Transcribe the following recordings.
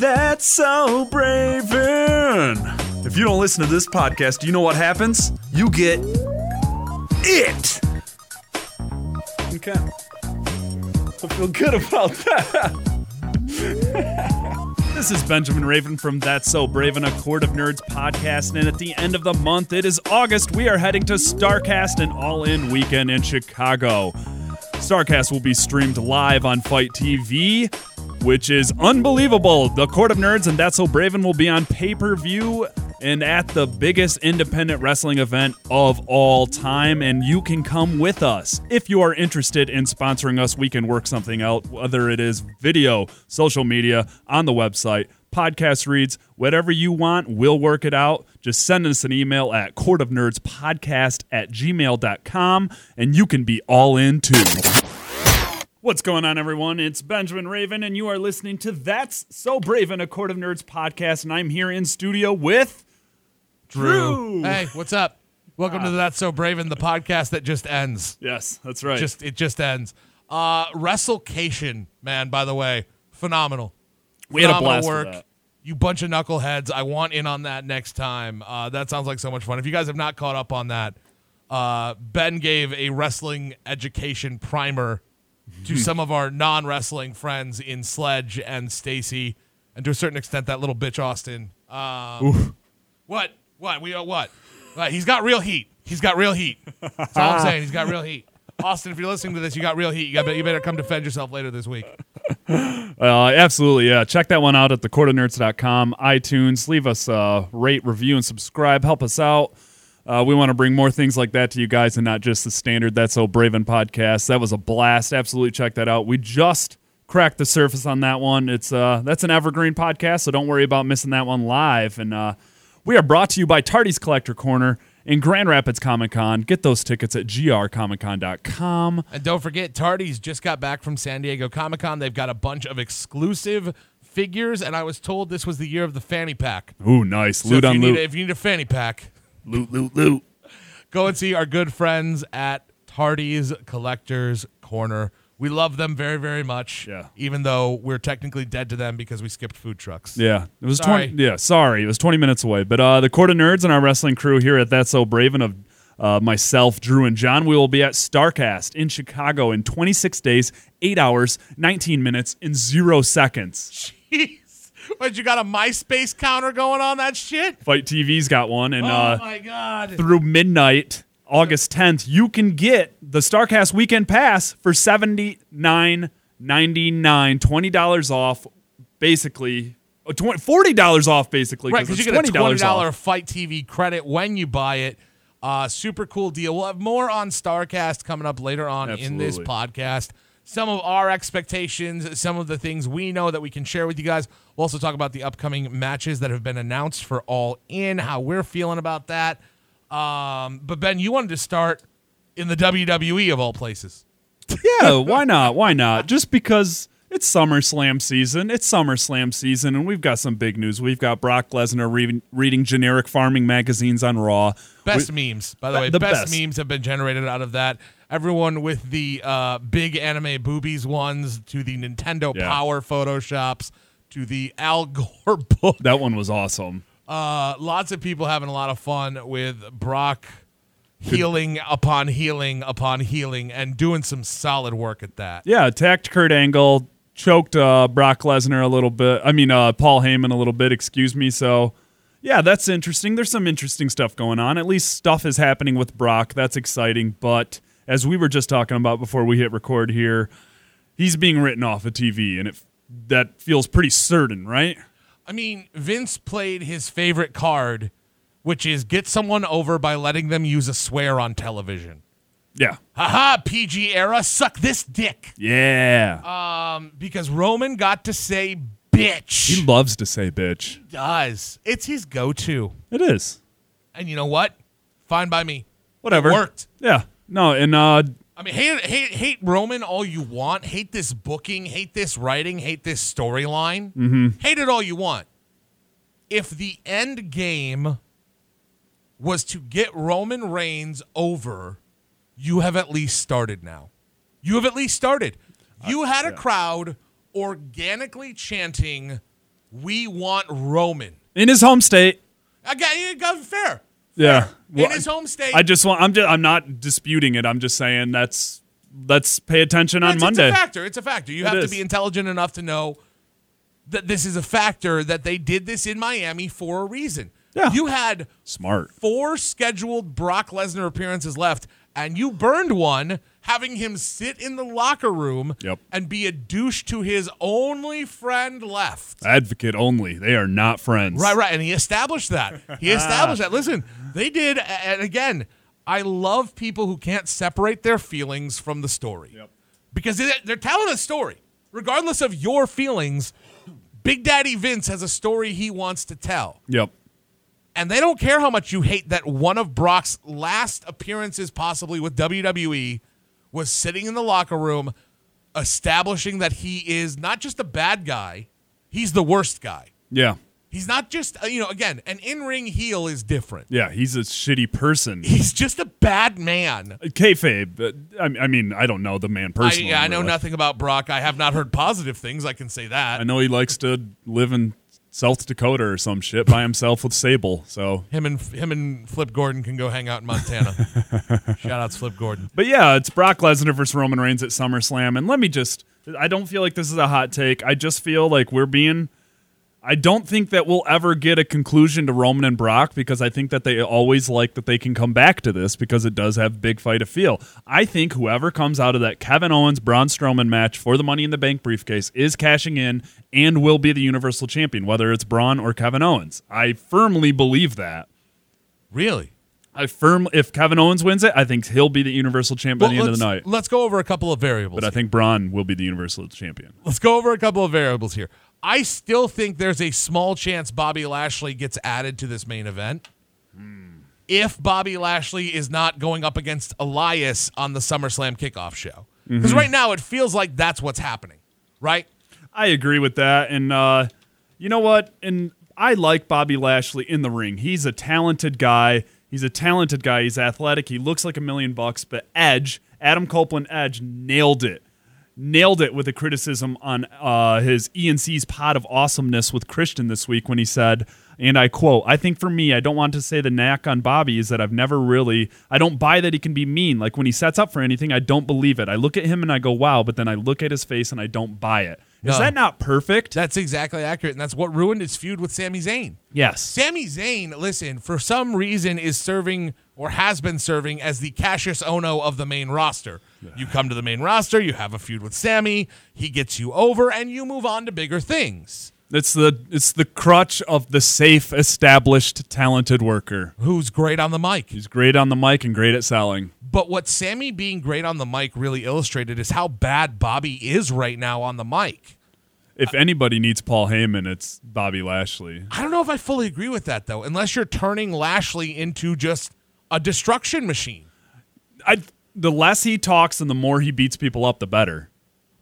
That's so Braven. If you don't listen to this podcast, do you know what happens? You get it. Okay. I feel good about that. This is Benjamin Raven from That's So Braven, a Court of Nerds podcast. And at the end of the month, it is August. We are heading to Starrcast, an all in weekend in Chicago. Starrcast will be streamed live on FITE TV, which is unbelievable. The Court of Nerds and That's So Braven will be on pay per view and at the biggest independent wrestling event of all time. And you can come with us. If you are interested in sponsoring us, we can work something out, whether it is video, social media, on the website, podcast reads, whatever you want, we'll work it out. Just send us an email at courtofnerdspodcast at gmail.com and you can be all in too. What's going on, everyone? It's Benjamin Raven, and you are listening to That's So Braven, a Court of Nerds podcast. And I'm here in studio with Drew. Hey, what's up? Welcome to That's So Braven, the podcast that just ends. Yes, that's right. Just it just ends. Uh WrestleCation, man, by the way, phenomenal. we had a blast work. with that. You bunch of knuckleheads. I want in on that next time. Uh, that sounds like so much fun. If you guys have not caught up on that, uh, Ben gave a wrestling education primer to some of our non wrestling friends in Sledge and Stacy, and to a certain extent, that little bitch Austin. Um, what? What? We uh, what? What? He's got real heat. He's got real heat. That's all I'm saying. He's got real heat. Austin, if you're listening to this, you got real heat. You, got, you better come defend yourself later this week. Uh, absolutely, yeah. Check that one out at thecourtofnerds.com, iTunes. Leave us a rate, review, and subscribe. Help us out. Uh, we want to bring more things like that to you guys and not just the standard That's So Braven podcast. That was a blast. Absolutely check that out. We just cracked the surface on that one. It's uh, That's an evergreen podcast, so don't worry about missing that one live. And uh, we are brought to you by Tardy's Collector Corner in Grand Rapids Comic Con. Get those tickets at grcomiccon.com. And don't forget, Tardy's just got back from San Diego Comic Con. They've got a bunch of exclusive figures, and I was told this was the year of the fanny pack. Ooh, nice. So loot if, on you need loot. a, if you need a fanny pack, loot, loot, loot. go and see our good friends at Tardy's Collectors Corner. We love them very, very much. Yeah. Even though we're technically dead to them because we skipped food trucks. Yeah, it was Sorry. twenty. Yeah, sorry, it was twenty minutes away. But uh, the Court of Nerds and our wrestling crew here at That's So Braven of uh, myself, Drew, and John, we will be at Starrcast in Chicago in twenty six days, eight hours, nineteen minutes, and zero seconds. Jeez. What, you got a MySpace counter going on that shit? FITE TV's got one, and oh uh, my God. through midnight, August tenth, you can get the Starrcast weekend pass for seventy nine ninety nine, twenty dollars off, basically. uh, 20 Forty dollars off, basically. Right, because you get a $20 twenty dollar FITE TV credit when you buy it. Uh, super cool deal. We'll have more on Starrcast coming up later on in this podcast. Some of our expectations, some of the things we know that we can share with you guys. We'll also talk about the upcoming matches that have been announced for All In, how we're feeling about that. Um, but Ben, you wanted to start in the WWE of all places. Yeah, why not? Why not? Just because it's SummerSlam season. It's SummerSlam season, and we've got some big news. We've got Brock Lesnar reading, reading generic farming magazines on Raw. Best memes, by the way. the best, best. memes have been generated out of that. Everyone with the uh, big anime boobies ones to the Nintendo Yeah. Power photoshops to the Al Gore book. That one was awesome. Uh, lots of people having a lot of fun with Brock healing upon healing upon healing and doing some solid work at that. Yeah, attacked Kurt Angle, choked uh, Brock Lesnar a little bit. I mean, uh, Paul Heyman a little bit. Excuse me. So, yeah, that's interesting. There's some interesting stuff going on. At least stuff is happening with Brock. That's exciting. But as we were just talking about before we hit record here, he's being written off of TV, and it that feels pretty certain, right? I mean, Vince played his favorite card, which is get someone over by letting them use a swear on television. Yeah. Haha, PG era, suck this dick. Yeah. Um, because Roman got to say bitch. he loves to say bitch. does. It's his go to. It is. And you know what? Fine by me. Whatever. It worked. Yeah. No, and uh I mean, hate hate hate Roman all you want. Hate this booking. Hate this writing. Hate this storyline. Mm-hmm. Hate it all you want. If the end game was to get Roman Reigns over, you have at least started now. You have at least started. You had a crowd organically chanting We want Roman. In his home state. Again, yeah, fair. Yeah. In his home state. I just want I'm just I'm not disputing it. I'm just saying that's let's pay attention on it's, Monday. It's a factor. It's a factor. You It have is. to be intelligent enough to know that this is a factor that they did this in Miami for a reason. Yeah. You had Smart. four scheduled Brock Lesnar appearances left, and you burned one, having him sit in the locker room Yep. and be a douche to his only friend left. Advocate only. They are not friends. Right, right. And he established that. He established that. Listen, they did. And again, I love people who can't separate their feelings from the story. Yep. Because they- they're telling a story. Regardless of your feelings, Big Daddy Vince has a story he wants to tell. Yep. And they don't care how much you hate that one of Brock's last appearances, possibly with WWE, was sitting in the locker room establishing that he is not just a bad guy, he's the worst guy. Yeah. He's not just, uh, you know, again, an in ring heel is different. Yeah. He's a shitty person. He's just a bad man. Kayfabe. But I, I mean, I don't know the man I, personally. yeah, I know really. nothing about Brock. I have not heard positive things. I can say that. I know he likes to live in South Dakota or some shit by himself with Sable. So, Him and him and Flip Gordon can go hang out in Montana. Shout out to Flip Gordon. but yeah, it's Brock Lesnar versus Roman Reigns at SummerSlam. And let me just, I don't feel like this is a hot take. I just feel like we're being. I don't think that we'll ever get a conclusion to Roman and Brock because I think that they always like that they can come back to this because it does have big fight a feel. I think whoever comes out of that Kevin Owens Braun Strowman match for the Money in the Bank briefcase is cashing in and will be the Universal Champion, whether it's Braun or Kevin Owens. I firmly believe that. Really? I firm if Kevin Owens wins it, I think he'll be the Universal Champion at the end of the night. let's go over a couple of variables. But I think Braun will be the Universal Champion. Let's go over a couple of variables here. I still think there's a small chance Bobby Lashley gets added to this main event. If Bobby Lashley is not going up against Elias on the SummerSlam kickoff show. Because right now it feels like that's what's happening, right? I agree with that. And uh, you know what? And I like Bobby Lashley in the ring. He's a talented guy. He's a talented guy. He's athletic. He looks like a million bucks. But Edge, Adam Copeland Edge, nailed it. Nailed it with a criticism on uh, his E&C's Pod of Awesomeness with Christian this week when he said, and I quote, I think for me, I don't want to say the knack on Bobby is that I've never really, I don't buy that he can be mean. Like when he sets up for anything, I don't believe it. I look at him and I go, wow, but then I look at his face and I don't buy it. Is No. that not perfect? That's exactly accurate. And that's what ruined his feud with Sami Zayn. yes. Sami Zayn, listen, for some reason is serving or has been serving as the Cassius Ohno of the main roster. You come to the main roster, you have a feud with Sami, he gets you over, and you move on to bigger things. It's the it's the crutch of the safe, established, talented worker. Who's great on the mic. He's great on the mic and great at selling. But what Sami being great on the mic really illustrated is how bad Bobby is right now on the mic. If anybody needs Paul Heyman, it's Bobby Lashley. I don't know if I fully agree with that though, unless you're turning Lashley into just a destruction machine. I the less he talks and the more he beats people up, the better.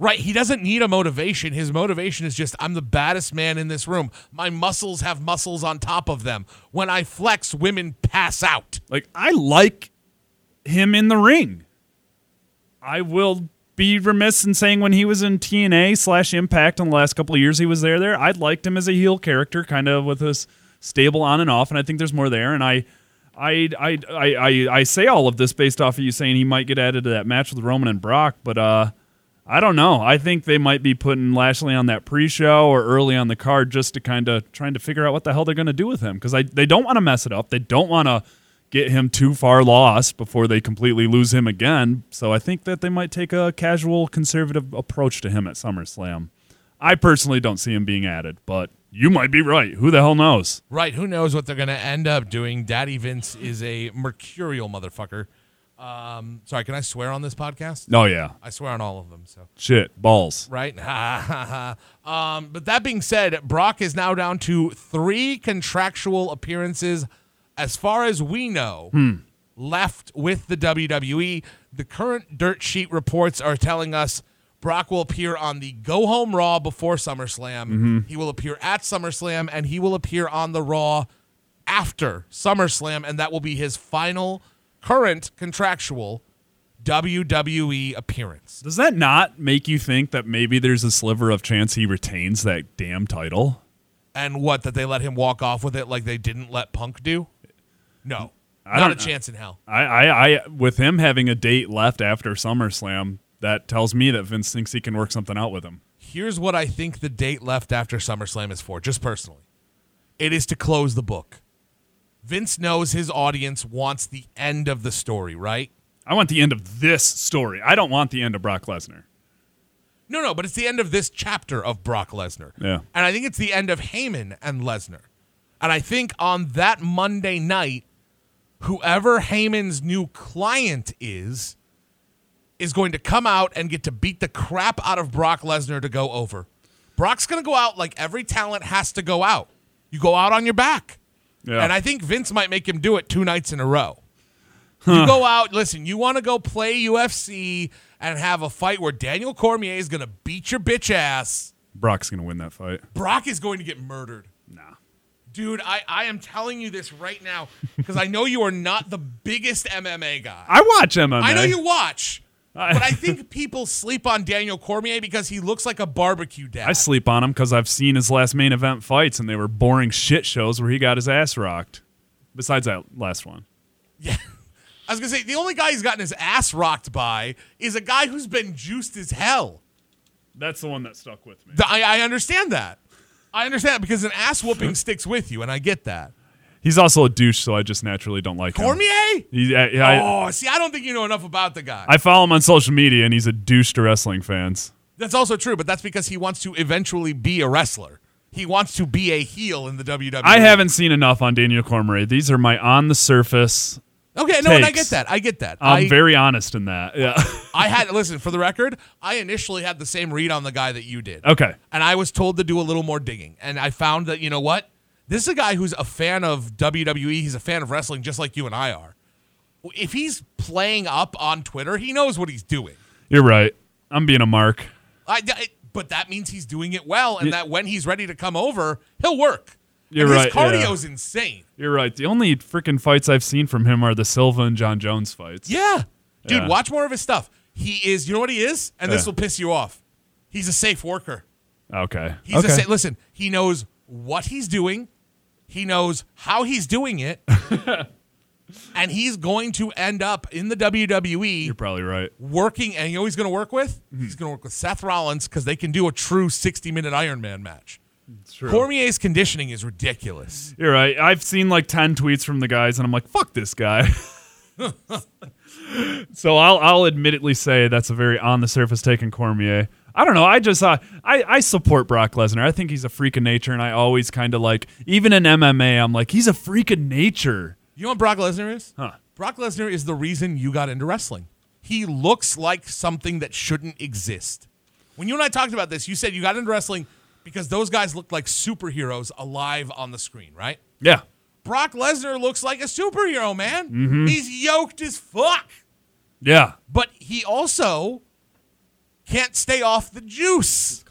Right, he doesn't need a motivation. His motivation is just I'm the baddest man in this room. My muscles have muscles on top of them. When I flex, women pass out. Like I like him in the ring. I will be remiss in saying when he was in TNA slash Impact in the last couple of years he was there. There, I liked him as a heel character, kind of with his stable on and off, and I think there's more there. And I, I, I, I, I, I say all of this based off of you saying he might get added to that match with Roman and Brock, but uh, I don't know. I think they might be putting Lashley on that pre-show or early on the card just to kind of trying to figure out what the hell they're going to do with him because they don't want to mess it up. They don't want to get him too far lost before they completely lose him again. So I think that they might take a casual conservative approach to him at SummerSlam. I personally don't see him being added, but you might be right. Who the hell knows? Right, who knows what they're going to end up doing? Daddy Vince is a mercurial motherfucker. Um, sorry, can I swear on this podcast? Oh yeah. I swear on all of them. So Shit, balls. right? um, but that being said, Brock is now down to three contractual appearances, as far as we know, left with the WWE. The current dirt sheet reports are telling us Brock will appear on the Go Home Raw before SummerSlam. He will appear at SummerSlam, and he will appear on the Raw after SummerSlam, and that will be his final current contractual WWE appearance. Does that not make you think that maybe there's a sliver of chance he retains that damn title? And what that they let him walk off with it like they didn't let Punk do? No, I not a chance in hell. I, I, I, with him having a date left after SummerSlam, that tells me that Vince thinks he can work something out with him. Here's what I think the date left after SummerSlam is for, just personally. It is to close the book. Vince knows his audience wants the end of the story, right? I want the end of this story. I don't want the end of Brock Lesnar. No, no, but it's the end of this chapter of Brock Lesnar. Yeah. And I think it's the end of Heyman and Lesnar. And I think on that Monday night, whoever Heyman's new client is, is going to come out and get to beat the crap out of Brock Lesnar to go over. Brock's going to go out like every talent has to go out. You go out on your back. Yeah. And I think Vince might make him do it two nights in a row. You go out, listen, you want to go play UFC and have a fight where Daniel Cormier is going to beat your bitch ass. Brock's going to win that fight. Brock is going to get murdered. Nah. Dude, I, I am telling you this right now because I know you are not the biggest MMA guy. I watch MMA. I know you watch, but I think people sleep on Daniel Cormier because he looks like a barbecue dad. I sleep on him because I've seen his last main event fights, and they were boring shit shows where he got his ass rocked. Besides that last one. Yeah. I was going to say, the only guy he's gotten his ass rocked by is a guy who's been juiced as hell. That's the one that stuck with me. I, I understand that. I understand that because an ass whooping sticks with you, and I get that. He's also a douche, so I just naturally don't like him. Cormier? He, I, I, oh, see, I don't think you know enough about the guy. I follow him on social media, and he's a douche to wrestling fans. That's also true, but that's because he wants to eventually be a wrestler. He wants to be a heel in the WWE. I haven't seen enough on Daniel Cormier. These are my on the surface. Okay, no, and I get that. I get that. I'm I, very honest in that. Yeah. I had listen for the record. I initially had the same read on the guy that you did. okay. and I was told to do a little more digging. And I found that, you know what? This is a guy who's a fan of WWE. He's a fan of wrestling just like you and I are. If he's playing up on Twitter, he knows what he's doing. You're right. I'm being a mark. I, I- but that means he's doing it well, and that when he's ready to come over, he'll work. You're and right, His cardio's insane. You're right. The only freaking fights I've seen from him are the Silva and Jon Jones fights. Yeah. Dude, Yeah. watch more of his stuff. He is, you know what he is? And this will piss you off. He's a safe worker. Okay. He's okay. a sa- listen, he knows what he's doing. He knows how he's doing it. and he's going to end up in the WWE You're probably right. working and you know he's going to work with? Mm-hmm. He's going to work with Seth Rollins cuz they can do a true 60-minute Iron Man match. Cormier's conditioning is ridiculous. You're right. I've seen like 10 tweets from the guys, and I'm like, fuck this guy. so I'll, I'll admittedly say that's a very on the surface taken Cormier. I don't know. I just uh, I I support Brock Lesnar. I think he's a freak of nature, and I always kind of like even in MMA, I'm like he's a freak of nature. You know what Brock Lesnar is? Huh. Brock Lesnar is the reason you got into wrestling. He looks like something that shouldn't exist. When you and I talked about this, you said you got into wrestling because those guys looked like superheroes alive on the screen, right? Yeah. Brock Lesnar looks like a superhero, man. He's yoked as fuck. Yeah. But he also can't stay off the juice.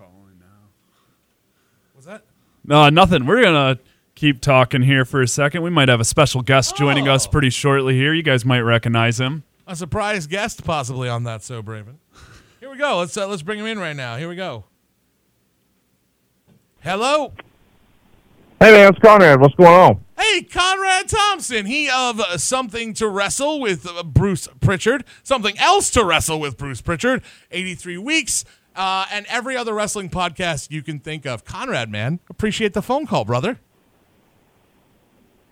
Was that? No, nothing. We're gonna keep talking here for a second. We might have a special guest joining us Oh. pretty shortly here. You guys might recognize him. A surprise guest possibly on that so Braven. Here we go. Let's uh, let's bring him in right now. Here we go. Hello. Hey man, it's Conrad. What's going on? Hey, Conrad Thompson. He of uh, something to wrestle with uh, Bruce Prichard, something else to wrestle with Bruce Prichard, 83 weeks, uh, and every other wrestling podcast you can think of. Conrad, man, appreciate the phone call, brother.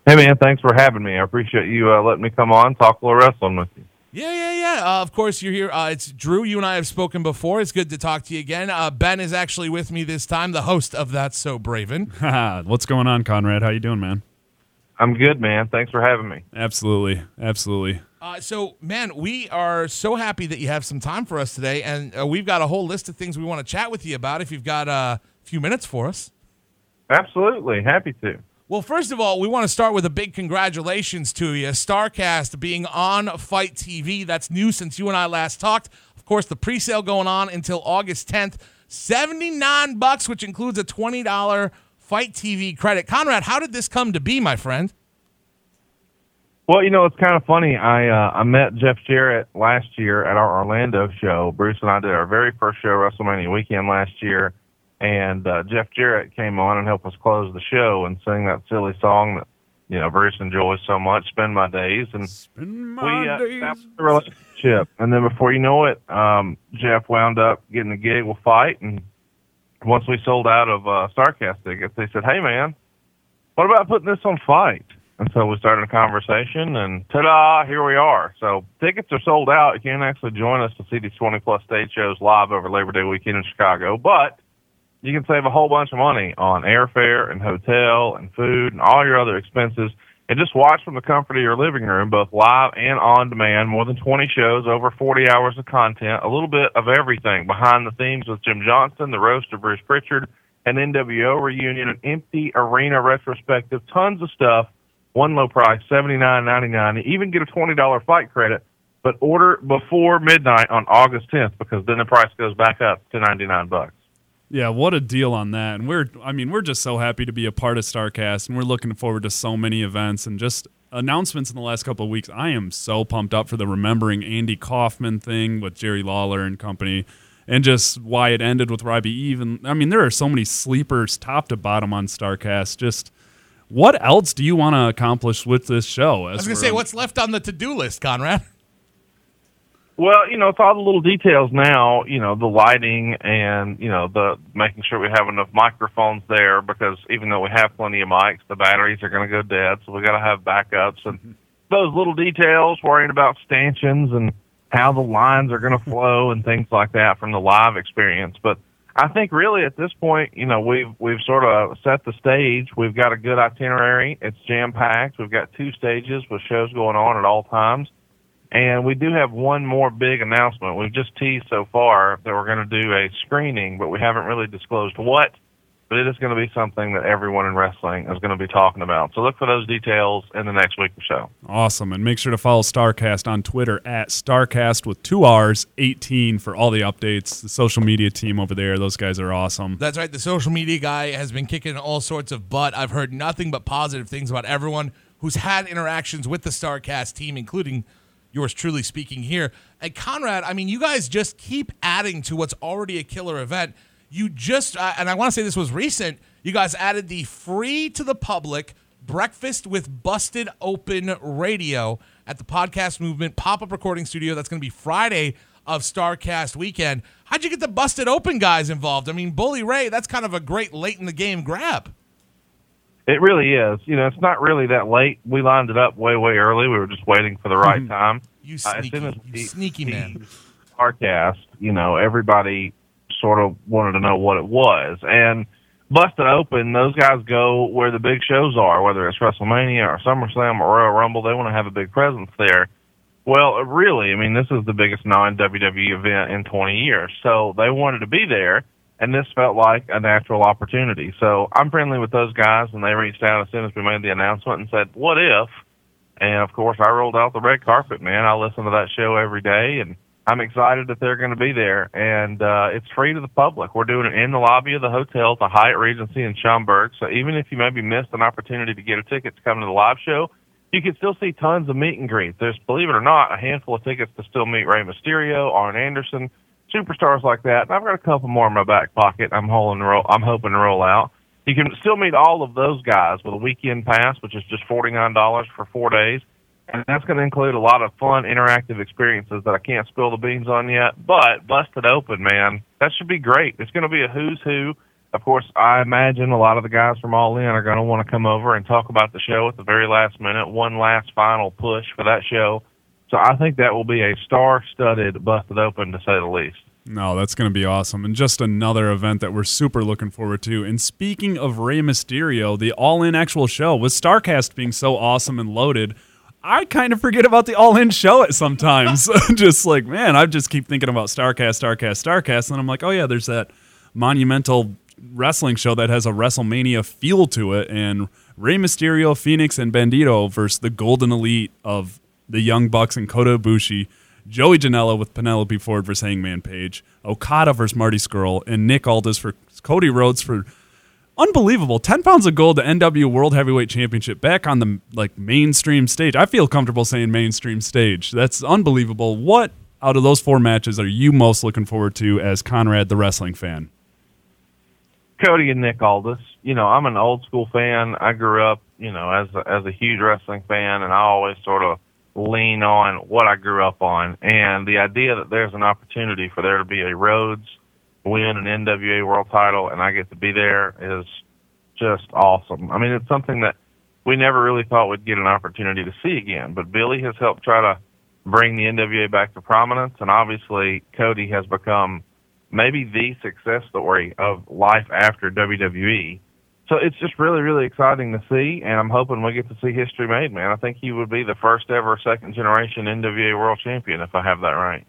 Hey man, thanks for having me. I appreciate you uh, letting me come on talk a little wrestling with you. Yeah, yeah, yeah. Uh, of course, you're here. Uh, it's Drew. You and I have spoken before. It's good to talk to you again. Uh, ben is actually with me this time, the host of That's So Braven. What's going on, Conrad? How you doing, man? I'm good, man. Thanks for having me. Absolutely, absolutely. Uh, so, man, we are so happy that you have some time for us today, and uh, we've got a whole list of things we want to chat with you about. If you've got uh, a few minutes for us. Absolutely, happy to. Well, first of all, we want to start with a big congratulations to you. Starrcast being on FITE TV. That's new since you and I last talked. Of course, the pre-sale going on until August 10th. 79 bucks, which includes a $20 FITE TV credit. Conrad, how did this come to be, my friend? Well, you know, it's kind of funny. I uh, I met Jeff Jarrett last year at our Orlando show. Bruce and I did our very first show, WrestleMania weekend last year, and uh, Jeff Jarrett came on and helped us close the show and sing that silly song that you know Bruce enjoys so much. Spend my days and Spend my we uh, days. established a relationship, and then before you know it, um, Jeff wound up getting a gig with FITE, and once we sold out of uh, Starrcast tickets, they said, "Hey, man, what about putting this on FITE?" And so we started a conversation, and ta-da, here we are. So tickets are sold out. You can't actually join us to see these 20 plus stage shows live over Labor Day weekend in Chicago, but you can save a whole bunch of money on airfare and hotel and food and all your other expenses. And just watch from the comfort of your living room, both live and on demand. More than 20 shows, over 40 hours of content, a little bit of everything. Behind the themes with Jim Johnston, the roast of Bruce Prichard, an NWO reunion, an empty arena retrospective, tons of stuff. One low price, seventy nine ninety nine. Even get a twenty dollar FITE credit, but order before midnight on August tenth because then the price goes back up to ninety nine bucks. Yeah, what a deal on that. And we're I mean, we're just so happy to be a part of Starrcast and we're looking forward to so many events and just announcements in the last couple of weeks. I am so pumped up for the remembering Andy Kaufman thing with Jerry Lawler and company and just why it ended with Robbie Even. I mean, there are so many sleepers top to bottom on Starrcast. Just what else do you want to accomplish with this show? I was going to say, what's left on the to do list, Conrad? Well, you know, it's all the little details now, you know, the lighting and, you know, the making sure we have enough microphones there because even though we have plenty of mics, the batteries are going to go dead. So we got to have backups and mm-hmm. those little details, worrying about stanchions and how the lines are going to flow and things like that from the live experience. But I think really at this point, you know, we've, we've sort of set the stage. We've got a good itinerary. It's jam packed. We've got two stages with shows going on at all times. And we do have one more big announcement. We've just teased so far that we're going to do a screening, but we haven't really disclosed what. But it is going to be something that everyone in wrestling is going to be talking about. So look for those details in the next week or so. Awesome. And make sure to follow Starrcast on Twitter at Starrcast with two R's, 18 for all the updates. The social media team over there, those guys are awesome. That's right. The social media guy has been kicking all sorts of butt. I've heard nothing but positive things about everyone who's had interactions with the Starrcast team, including yours truly speaking here. And Conrad, I mean, you guys just keep adding to what's already a killer event. You just, uh, and I want to say this was recent, you guys added the free to the public Breakfast with Busted Open Radio at the Podcast Movement pop up recording studio. That's going to be Friday of Starrcast weekend. How'd you get the Busted Open guys involved? I mean, Bully Ray, that's kind of a great late in the game grab. It really is. You know, it's not really that late. We lined it up way, way early. We were just waiting for the right time. You Uh, sneaky, as you the- sneaky the man. Starrcast, you know, everybody sort of wanted to know what it was. And Busted Open, those guys go where the big shows are, whether it's WrestleMania or SummerSlam or Royal Rumble. They want to have a big presence there. Well, really, I mean, this is the biggest non-WWE event in 20 years. So they wanted to be there, and this felt like a natural opportunity. So I'm friendly with those guys, and they reached out as soon as we made the announcement and said, what if? And of course, I rolled out the red carpet, man. I listen to that show every day, and I'm excited that they're going to be there. And uh, it's free to the public. We're doing it in the lobby of the hotel at the Hyatt Regency in Schaumburg. So even if you maybe missed an opportunity to get a ticket to come to the live show, you can still see tons of meet and greets. There's, believe it or not, a handful of tickets to still meet Rey Mysterio, Arn Anderson, superstars like that. And I've got a couple more in my back pocket. I'm holding, roll, I'm hoping to roll out. You can still meet all of those guys with a weekend pass, which is just forty nine dollars for four days, and that's going to include a lot of fun, interactive experiences that I can't spill the beans on yet. But busted open, man, that should be great. It's going to be a who's who. Of course, I imagine a lot of the guys from All In are going to want to come over and talk about the show at the very last minute, one last final push for that show. So I think that will be a star-studded busted open, to say the least. No, that's going to be awesome. And just another event that we're super looking forward to. And speaking of Rey Mysterio, the all in actual show, with Starrcast being so awesome and loaded, I kind of forget about the all in show at sometimes. just like, man, I just keep thinking about Starrcast, Starrcast, Starrcast. And I'm like, oh, yeah, there's that monumental wrestling show that has a WrestleMania feel to it. And Rey Mysterio, Fenix, and Bandito versus the Golden Elite of the Young Bucks and Kota Ibushi. Joey Janela with Penelope Ford versus Hangman Page, Okada versus Marty Scurll, and Nick Aldis for Cody Rhodes for unbelievable 10 pounds of gold, the NW World Heavyweight Championship back on the like mainstream stage. I feel comfortable saying mainstream stage. That's unbelievable. What out of those four matches are you most looking forward to as Conrad the wrestling fan? Cody and Nick Aldis. You know, I'm an old school fan. I grew up, you know, as a, as a huge wrestling fan, and I always sort of lean on what I grew up on. And the idea that there's an opportunity for there to be a Rhodes win an NWA World Title, and I get to be there is just awesome. I mean, it's something that we never really thought we'd get an opportunity to see again. But Billy has helped try to bring the NWA back to prominence, and obviously Cody has become maybe the success story of life after WWE. So it's just really, really exciting to see, and I'm hoping we get to see history made, man. I think he would be the first ever second generation NWA World Champion if I have that right.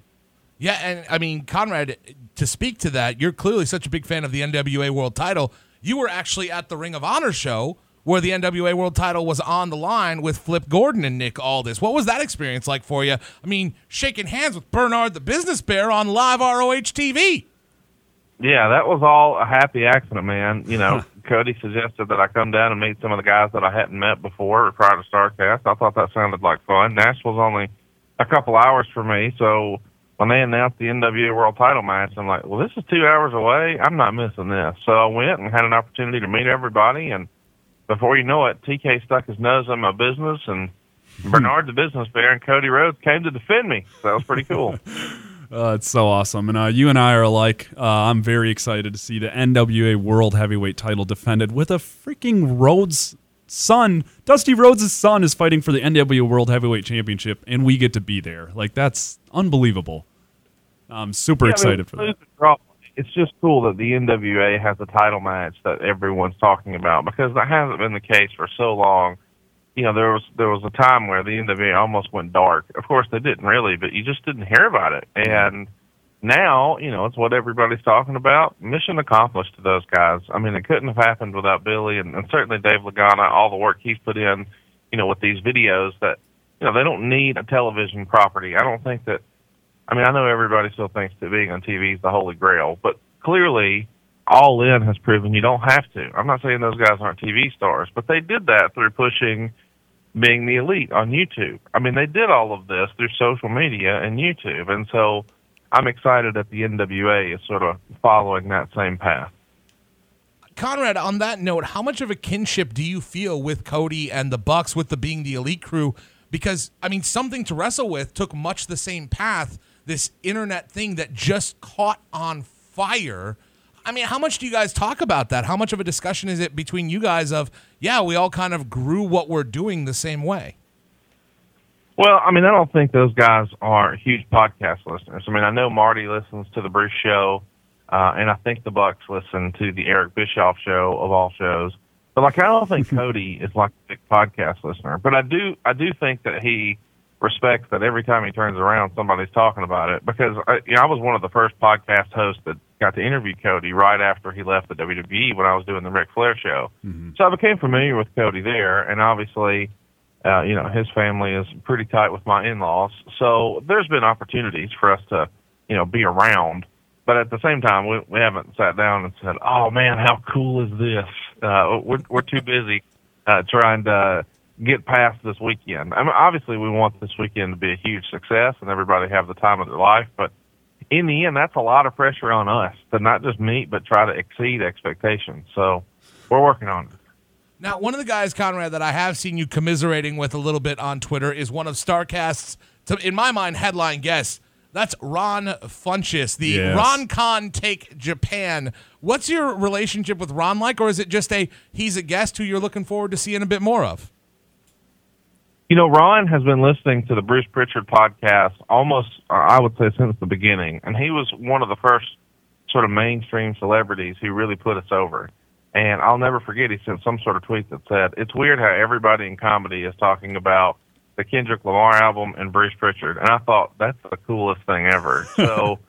Yeah, and I mean, Conrad, to speak to that, you're clearly such a big fan of the NWA World title. You were actually at the Ring of Honor show where the NWA World title was on the line with Flip Gordon and Nick Aldis. What was that experience like for you? I mean, shaking hands with Bernard the Business Bear on live ROH TV. Yeah, that was all a happy accident, man. You know, Cody suggested that I come down and meet some of the guys that I hadn't met before prior to Starrcast. I thought that sounded like fun. Nashville's only a couple hours for me, so when they announced the NWA World Title match, I'm like, well, this is two hours away. I'm not missing this. So I went and had an opportunity to meet everybody, and before you know it, TK stuck his nose in my business, and hmm. Bernard, the business bear, and Cody Rhodes came to defend me. So that was pretty cool. Uh, it's so awesome. And uh, you and I are alike. Uh, I'm very excited to see the NWA World Heavyweight title defended with a freaking Rhodes son. Dusty Rhodes' son is fighting for the NWA World Heavyweight Championship, and we get to be there. Like, that's unbelievable. I'm super Yeah, I mean, excited for that. It's just cool that the NWA has a title match that everyone's talking about because that hasn't been the case for so long. You know, there was there was a time where the NWA almost went dark. Of course, they didn't really, but you just didn't hear about it. And now, you know, it's what everybody's talking about. Mission accomplished to those guys. I mean, it couldn't have happened without Billy and, and certainly Dave Lagana, all the work he's put in, you know, with these videos that, you know, they don't need a television property. I don't think that, I mean, I know everybody still thinks that being on TV is the holy grail, but clearly All In has proven you don't have to. I'm not saying those guys aren't TV stars, but they did that through pushing being the elite on YouTube. I mean, they did all of this through social media and YouTube. And so I'm excited that the NWA is sort of following that same path. Conrad, on that note, how much of a kinship do you feel with Cody and the Bucks with the being the elite crew? Because I mean, something to wrestle with took much the same path. This internet thing that just caught on fire. I mean, how much do you guys talk about that? How much of a discussion is it between you guys of, yeah, we all kind of grew what we're doing the same way? Well, I mean, I don't think those guys are huge podcast listeners. I mean, I know Marty listens to the Bruce Show, uh, and I think the Bucks listen to the Eric Bischoff Show of all shows. But like, I don't think Cody is like a big podcast listener. But I do, I do think that he respects that every time he turns around, somebody's talking about it. Because I, you know, I was one of the first podcast hosts that got to interview Cody right after he left the WWE when I was doing the Ric Flair show. So I became familiar with Cody there, and obviously uh, you know, his family is pretty tight with my in-laws. So there's been opportunities for us to, you know, be around. But at the same time, we, we haven't sat down and said, "Oh man, how cool is this?" Uh, we're we're too busy uh, trying to get past this weekend. I mean, obviously, we want this weekend to be a huge success and everybody have the time of their life. But in the end, that's a lot of pressure on us to not just meet but try to exceed expectations. So we're working on it. Now, one of the guys, Conrad, that I have seen you commiserating with a little bit on Twitter is one of Starrcast's, in my mind, headline guests. That's Ron Funches, the Yes. Ron Con Take Japan. What's your relationship with Ron like, or is it just a he's a guest who you're looking forward to seeing a bit more of? You know, Ron has been listening to the Bruce Prichard podcast almost, uh, I would say, since the beginning, and he was one of the first sort of mainstream celebrities who really put us over. And I'll never forget, he sent some sort of tweet that said, "It's weird how everybody in comedy is talking about the Kendrick Lamar album and Bruce Prichard," and I thought that's the coolest thing ever. So.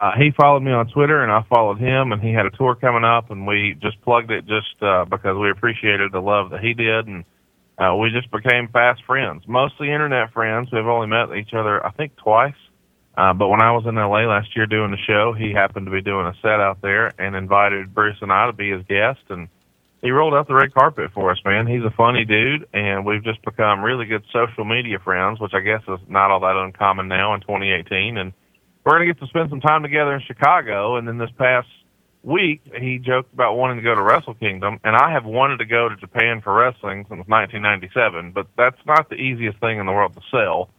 Uh, he followed me on Twitter, and I followed him, and he had a tour coming up, and we just plugged it just uh, because we appreciated the love that he did, and uh, we just became fast friends, mostly internet friends. We've only met each other, I think, twice. Uh, but when I was in LA last year doing the show, he happened to be doing a set out there and invited Bruce and I to be his guest, and he rolled out the red carpet for us, man. He's a funny dude, and we've just become really good social media friends, which I guess is not all that uncommon now in 2018. And we're going to get to spend some time together in Chicago, and then this past week, he joked about wanting to go to Wrestle Kingdom, and I have wanted to go to Japan for wrestling since 1997. But that's not the easiest thing in the world to sell.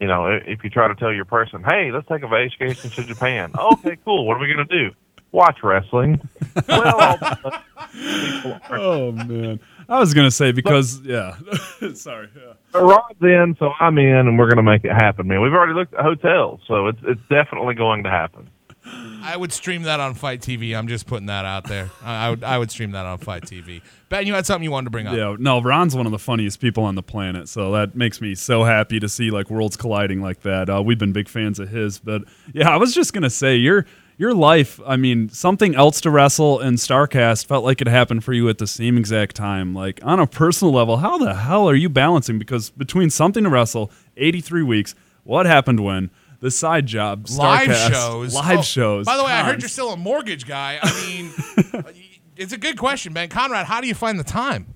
You know, if you try to tell your person, "Hey, let's take a vacation to Japan," okay, cool. What are we going to do? Watch wrestling. well, oh man, I was gonna say because yeah, sorry. Yeah. Rod's in, so I'm in, and we're going to make it happen, man. We've already looked at hotels, so it's it's definitely going to happen. I would stream that on FITE TV. I'm just putting that out there. I, would I would stream that on FITE TV. Ben, you had something you wanted to bring up. Yeah, no, Ron's one of the funniest people on the planet, so that makes me so happy to see like worlds colliding like that. Uh, we've been big fans of his, but yeah, I was just gonna say your your life. I mean, something else to wrestle and Starrcast felt like it happened for you at the same exact time. Like on a personal level, how the hell are you balancing? Because between something to wrestle, 83 weeks, what happened when? The side job, live Starrcast, shows, live Oh, shows. By the way, I heard you're still a mortgage guy. I mean, it's a good question, Ben Conrad. How do you find the time?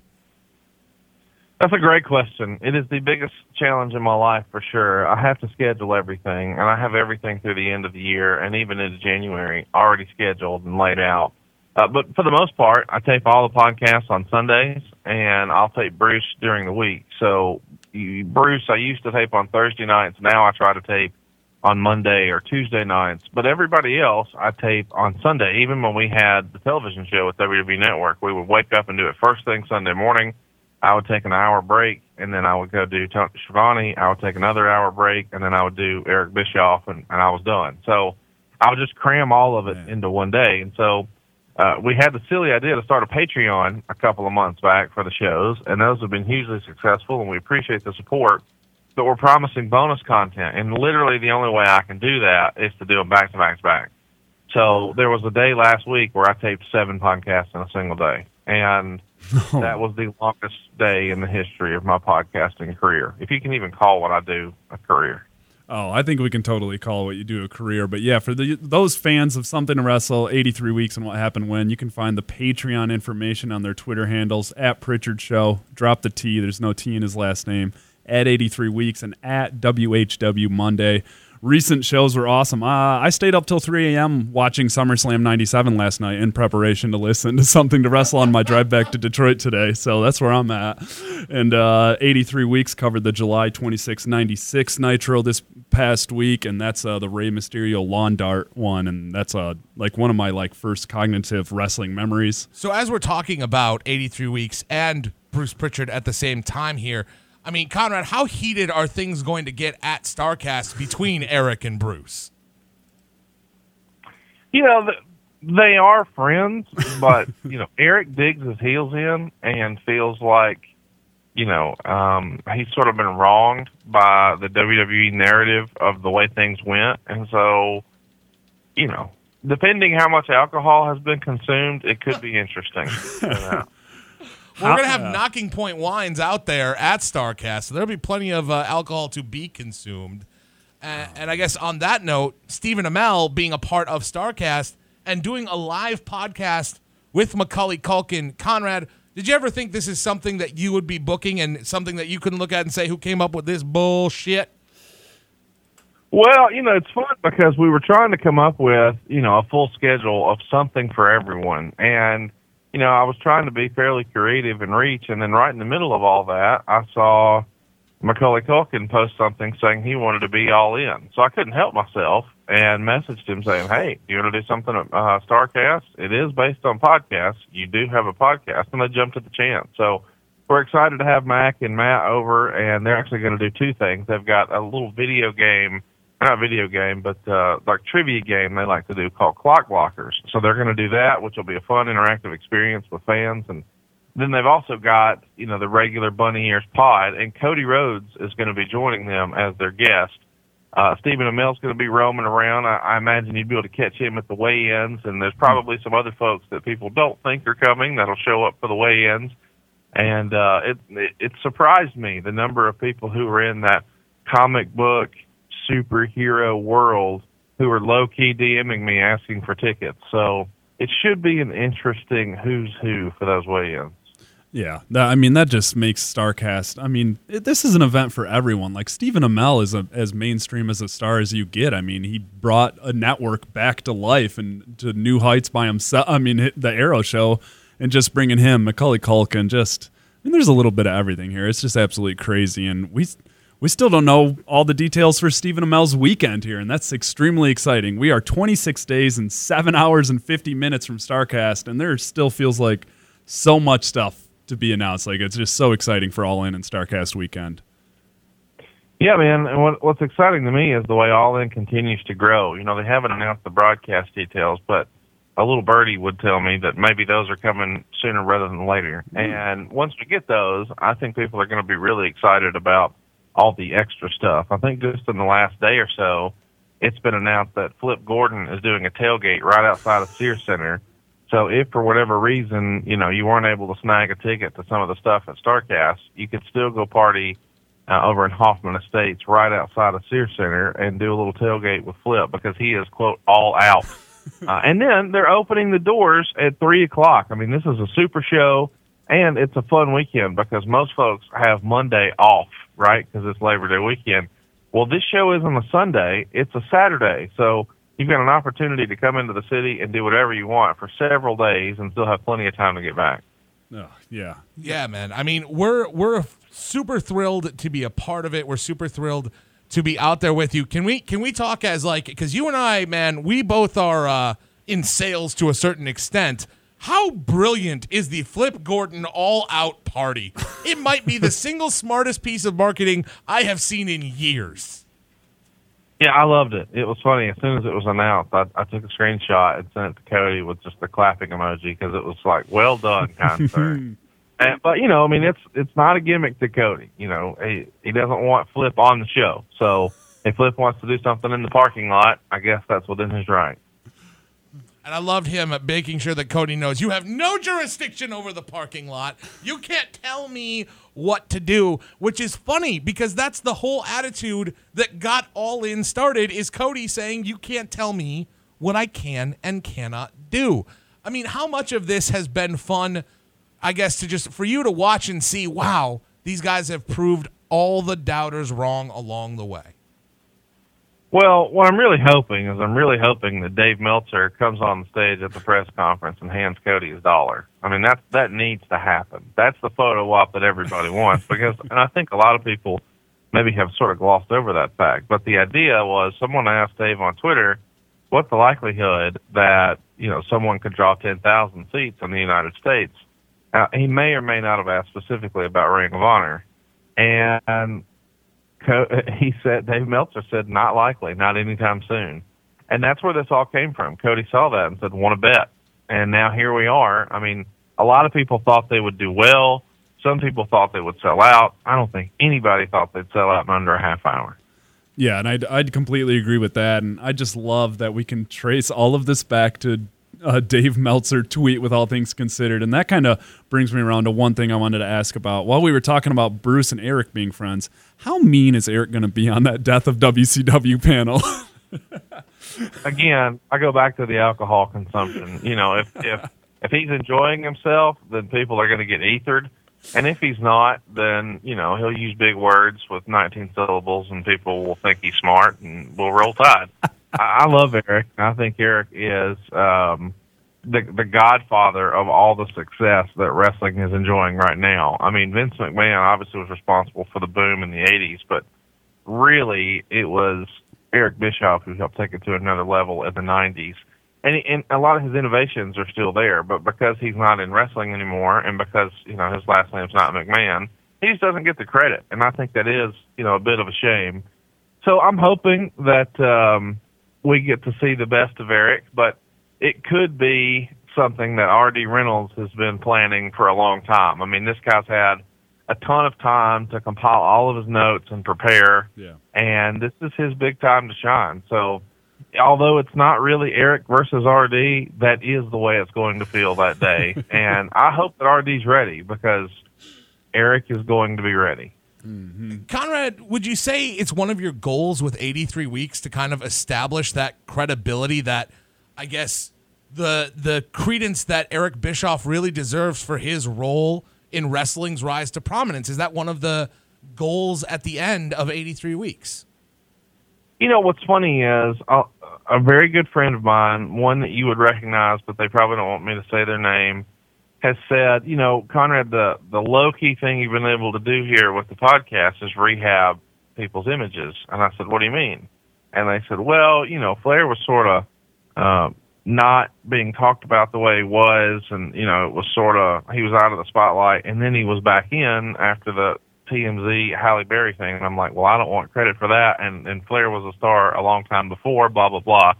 That's a great question. It is the biggest challenge in my life for sure. I have to schedule everything, and I have everything through the end of the year and even into January already scheduled and laid out. Uh, but for the most part, I tape all the podcasts on Sundays, and I'll tape Bruce during the week. So, you, Bruce, I used to tape on Thursday nights. Now I try to tape on Monday or Tuesday nights. But everybody else, I tape on Sunday. Even when we had the television show with WWE Network, we would wake up and do it first thing Sunday morning. I would take an hour break, and then I would go do Tony Schiavone. I would take another hour break, and then I would do Eric Bischoff, and, and I was done. So I would just cram all of it Man. into one day. And so uh, we had the silly idea to start a Patreon a couple of months back for the shows, and those have been hugely successful, and we appreciate the support. But we're promising bonus content, and literally the only way I can do that is to do them back to back to back. So there was a day last week where I taped seven podcasts in a single day, and that was the longest day in the history of my podcasting career. If you can even call what I do a career. Oh, I think we can totally call what you do a career. But yeah, for the, those fans of Something to Wrestle, 83 Weeks and What Happened When, you can find the Patreon information on their Twitter handles at Prichard Show. Drop the T. There's no T in his last name. At 83 Weeks and at WHW Monday. Recent shows were awesome. Uh, I stayed up till 3 a.m. watching SummerSlam 97 last night in preparation to listen to Something to Wrestle on my drive back to Detroit today. So that's where I'm at. And uh, 83 Weeks covered the July 26, 96 Nitro this past week, and that's uh, the Rey Mysterio lawn dart one, and that's uh, like one of my like first cognitive wrestling memories. So as we're talking about 83 weeks and Bruce Prichard at the same time here, I mean, Conrad, how heated are things going to get at Starrcast between Eric and Bruce? You know, they are friends, but, you know, Eric digs his heels in and feels like, you know, um, he's sort of been wronged by the WWE narrative of the way things went. And so, you know, depending how much alcohol has been consumed, it could be interesting. You know. We're How- going to have yeah. Nocking Point wines out there at Starrcast, so there'll be plenty of uh, alcohol to be consumed. And, and I guess on that note, Stephen Amell being a part of Starrcast and doing a live podcast with Macaulay Culkin. Conrad, did you ever think this is something that you would be booking and something that you couldn't look at and say, who came up with this bullshit? Well, you know, it's fun because we were trying to come up with, you know, a full schedule of something for everyone. And, you know, I was trying to be fairly creative and reach. And then right in the middle of all that, I saw Macaulay Culkin post something saying he wanted to be all in. So I couldn't help myself and messaged him saying, hey, you want to do something at uh, Starrcast? It is based on podcasts. You do have a podcast. And they jumped at the chance. So we're excited to have Mac and Matt over, and they're actually going to do two things. They've got a little video game not video game, but uh, like trivia game they like to do called Clock Blockers. So they're going to do that, which will be a fun interactive experience with fans. And then they've also got you know the regular Bunny Ears Pod, and Cody Rhodes is going to be joining them as their guest. Uh, Stephen Amell's going to be roaming around. I, I imagine you'd be able to catch him at the weigh-ins, and there's probably some other folks that people don't think are coming that'll show up for the weigh-ins. And uh, it, it it surprised me the number of people who were in that comic book superhero world who are low key DMing me asking for tickets. So it should be an interesting who's who for those weigh-ins. Yeah, that, I mean that just makes Starrcast. I mean, it, this is an event for everyone. Like Stephen Amell is a, as mainstream as a star as you get. I mean, he brought a network back to life and to new heights by himself. I mean, the Arrow Show, and just bringing him Macaulay Culkin. Just, I mean, there's a little bit of everything here. It's just absolutely crazy, and we we still don't know all the details for Stephen Amell's weekend here, and that's extremely exciting. We are 26 days and seven hours and 50 minutes from Starrcast, and there still feels like so much stuff to be announced. Like it's just so exciting for All In and Starrcast weekend. Yeah, man. And what, what's exciting to me is the way All In continues to grow. You know, they haven't announced the broadcast details, but a little birdie would tell me that maybe those are coming sooner rather than later. Mm-hmm. And once we get those, I think people are going to be really excited about all the extra stuff. I think just in the last day or so, it's been announced that Flip Gordon is doing a tailgate right outside of Sears Centre so if for whatever reason, you know, you weren't able to snag a ticket to some of the stuff at Starrcast, you could still go party uh, over in Hoffman Estates right outside of Sears Centre and do a little tailgate with Flip because he is, quote, all out. uh, and then they're opening the doors at 3 o'clock. I mean, this is a super show and it's a fun weekend because most folks have Monday off, right? Because it's Labor Day weekend. Well, this show isn't a Sunday, it's a Saturday. So, you've got an opportunity to come into the city and do whatever you want for several days and still have plenty of time to get back. Oh, yeah. Yeah, man. I mean, we're we're super thrilled to be a part of it. We're super thrilled to be out there with you. Can we can we talk as like cuz you and I, man, we both are uh in sales to a certain extent. How brilliant is the Flip Gordon all out party? It might be the single smartest piece of marketing I have seen in years. Yeah, I loved it. It was funny. As soon as it was announced, I, I took a screenshot and sent it to Cody with just the clapping emoji because it was like, "Well done, kind sir." And, but you know, I mean, it's it's not a gimmick to Cody. You know, he he doesn't want Flip on the show. So if Flip wants to do something in the parking lot, I guess that's within his right. And I loved him at making sure that Cody knows you have no jurisdiction over the parking lot. You can't tell me what to do, which is funny because that's the whole attitude that got all in started is Cody saying you can't tell me what I can and cannot do. I mean, how much of this has been fun, I guess, to just for you to watch and see, wow, these guys have proved all the doubters wrong along the way. Well, what I'm really hoping is I'm really hoping that Dave Meltzer comes on the stage at the press conference and hands Cody his dollar. I mean, that that needs to happen. That's the photo op that everybody wants because, and I think a lot of people maybe have sort of glossed over that fact. But the idea was someone asked Dave on Twitter, "What's the likelihood that you know someone could draw 10,000 seats in the United States?" Uh, he may or may not have asked specifically about Ring of Honor, and he said Dave Meltzer said not likely, not anytime soon, and that's where this all came from. Cody saw that and said, "Want to bet?" And now here we are. I mean, a lot of people thought they would do well. Some people thought they would sell out. I don't think anybody thought they'd sell out in under a half hour. Yeah, and I'd, I'd completely agree with that. And I just love that we can trace all of this back to a Dave Meltzer tweet with all things considered. And that kind of brings me around to one thing I wanted to ask about. While we were talking about Bruce and Eric being friends, how mean is Eric going to be on that Death of WCW panel? Again, I go back to the alcohol consumption. You know, if if if he's enjoying himself, then people are going to get ethered. And if he's not, then you know he'll use big words with 19 syllables, and people will think he's smart and we'll roll tide. I, love Eric. I think Eric is um, the the godfather of all the success that wrestling is enjoying right now. I mean, Vince McMahon obviously was responsible for the boom in the '80s, but really it was Eric Bischoff who helped take it to another level in the '90s. And, and a lot of his innovations are still there, but because he's not in wrestling anymore, and because you know his last name's not McMahon, he just doesn't get the credit. And I think that is you know a bit of a shame. So I'm hoping that um, we get to see the best of Eric, but it could be something that R.D. Reynolds has been planning for a long time. I mean, this guy's had a ton of time to compile all of his notes and prepare. Yeah. And this is his big time to shine. So, although it's not really Eric versus RD, that is the way it's going to feel that day. and I hope that RD's ready because Eric is going to be ready. Mm-hmm. Conrad, would you say it's one of your goals with 83 weeks to kind of establish that credibility that I guess the the credence that Eric Bischoff really deserves for his role in wrestling's rise to prominence? Is that one of the goals at the end of 83 weeks? You know what's funny is a, a very good friend of mine, one that you would recognize, but they probably don't want me to say their name, has said, you know, Conrad, the the low key thing you've been able to do here with the podcast is rehab people's images. And I said, what do you mean? And they said, well, you know, Flair was sort of uh, not being talked about the way he was, and you know, it was sort of he was out of the spotlight, and then he was back in after the TMZ Halle Berry thing, and I'm like, well, I don't want credit for that. And and Flair was a star a long time before, blah blah blah.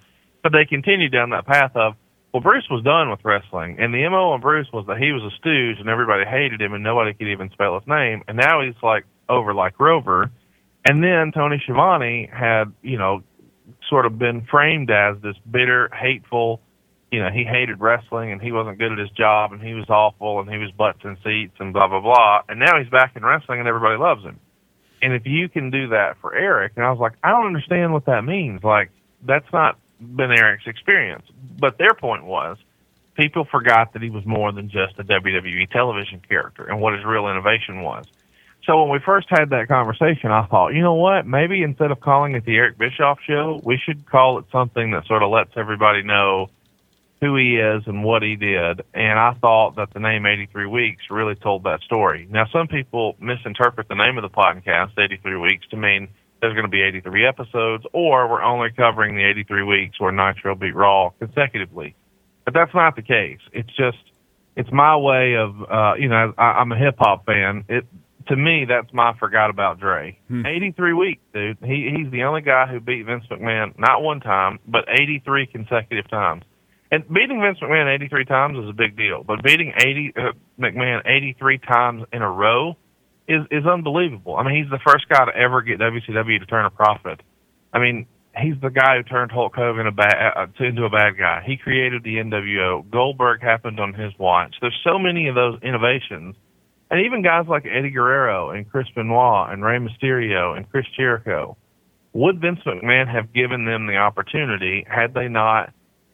But they continued down that path of, well, Bruce was done with wrestling, and the mo on Bruce was that he was a stooge, and everybody hated him, and nobody could even spell his name. And now he's like over like Rover. And then Tony Schiavone had, you know, sort of been framed as this bitter, hateful, you know, he hated wrestling and he wasn't good at his job and he was awful and he was butts in seats and blah blah blah. And now he's back in wrestling and everybody loves him. And if you can do that for Eric, and I was like, I don't understand what that means. Like that's not been Eric's experience. But their point was people forgot that he was more than just a WWE television character and what his real innovation was. So when we first had that conversation, I thought, you know what? Maybe instead of calling it the Eric Bischoff show, we should call it something that sort of lets everybody know who he is and what he did. And I thought that the name 83 Weeks really told that story. Now, some people misinterpret the name of the podcast, 83 Weeks, to mean there's going to be 83 episodes or we're only covering the 83 weeks where Nitro beat Raw consecutively. But that's not the case. It's just, it's my way of, uh, you know, I, I'm a hip hop fan. It, to me, that's my forgot about Dre. Hmm. 83 weeks, dude. He, he's the only guy who beat Vince McMahon, not one time, but 83 consecutive times. And beating Vince McMahon 83 times is a big deal, but beating 80 uh, McMahon 83 times in a row is is unbelievable. I mean, he's the first guy to ever get WCW to turn a profit. I mean, he's the guy who turned Hulk Hogan a bad, uh, into a bad guy. He created the NWO. Goldberg happened on his watch. There's so many of those innovations, and even guys like Eddie Guerrero and Chris Benoit and Rey Mysterio and Chris Jericho. Would Vince McMahon have given them the opportunity had they not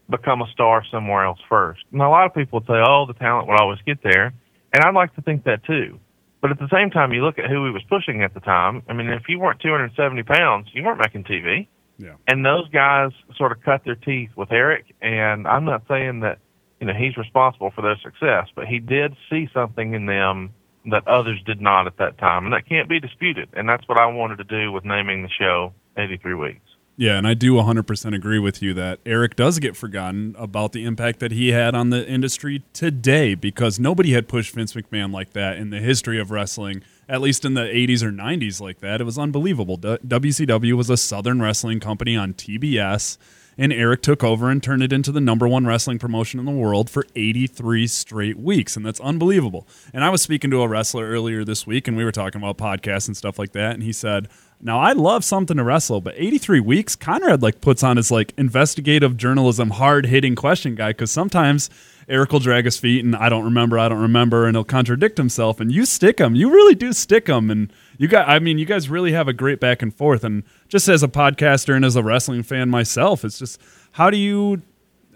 become a star somewhere else first. And a lot of people say, oh, the talent would always get there. And I'd like to think that too. But at the same time, you look at who he was pushing at the time. I mean, if you weren't 270 pounds, you weren't making TV. Yeah. And those guys sort of cut their teeth with Eric. And I'm not saying that, you know, he's responsible for their success, but he did see something in them that others did not at that time. And that can't be disputed. And that's what I wanted to do with naming the show 83 Weeks. Yeah, and I do 100% agree with you that Eric does get forgotten about the impact that he had on the industry today because nobody had pushed Vince McMahon like that in the history of wrestling, at least in the 80s or 90s like that. It was unbelievable. WCW was a Southern wrestling company on TBS, and Eric took over and turned it into the number one wrestling promotion in the world for 83 straight weeks, and that's unbelievable. And I was speaking to a wrestler earlier this week, and we were talking about podcasts and stuff like that, and he said – now I love something to wrestle, but 83 weeks, Conrad like puts on his like investigative journalism, hard hitting question guy because sometimes Eric will drag his feet and I don't remember, I don't remember, and he'll contradict himself. And you stick him, you really do stick him, and you got. I mean, you guys really have a great back and forth. And just as a podcaster and as a wrestling fan myself, it's just how do you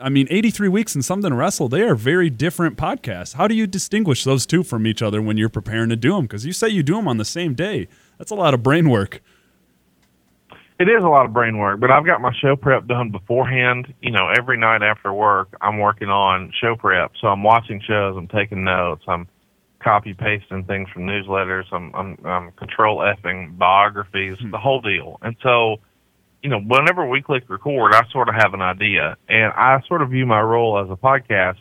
I mean, 83 weeks and something to wrestle, they are very different podcasts. How do you distinguish those two from each other when you're preparing to do them? Because you say you do them on the same day. That's a lot of brain work. It is a lot of brain work, but I've got my show prep done beforehand. You know, every night after work, I'm working on show prep. So I'm watching shows, I'm taking notes, I'm copy pasting things from newsletters, I'm I'm, I'm control effing biographies, hmm. the whole deal. And so, you know, whenever we click record, I sort of have an idea, and I sort of view my role as a podcast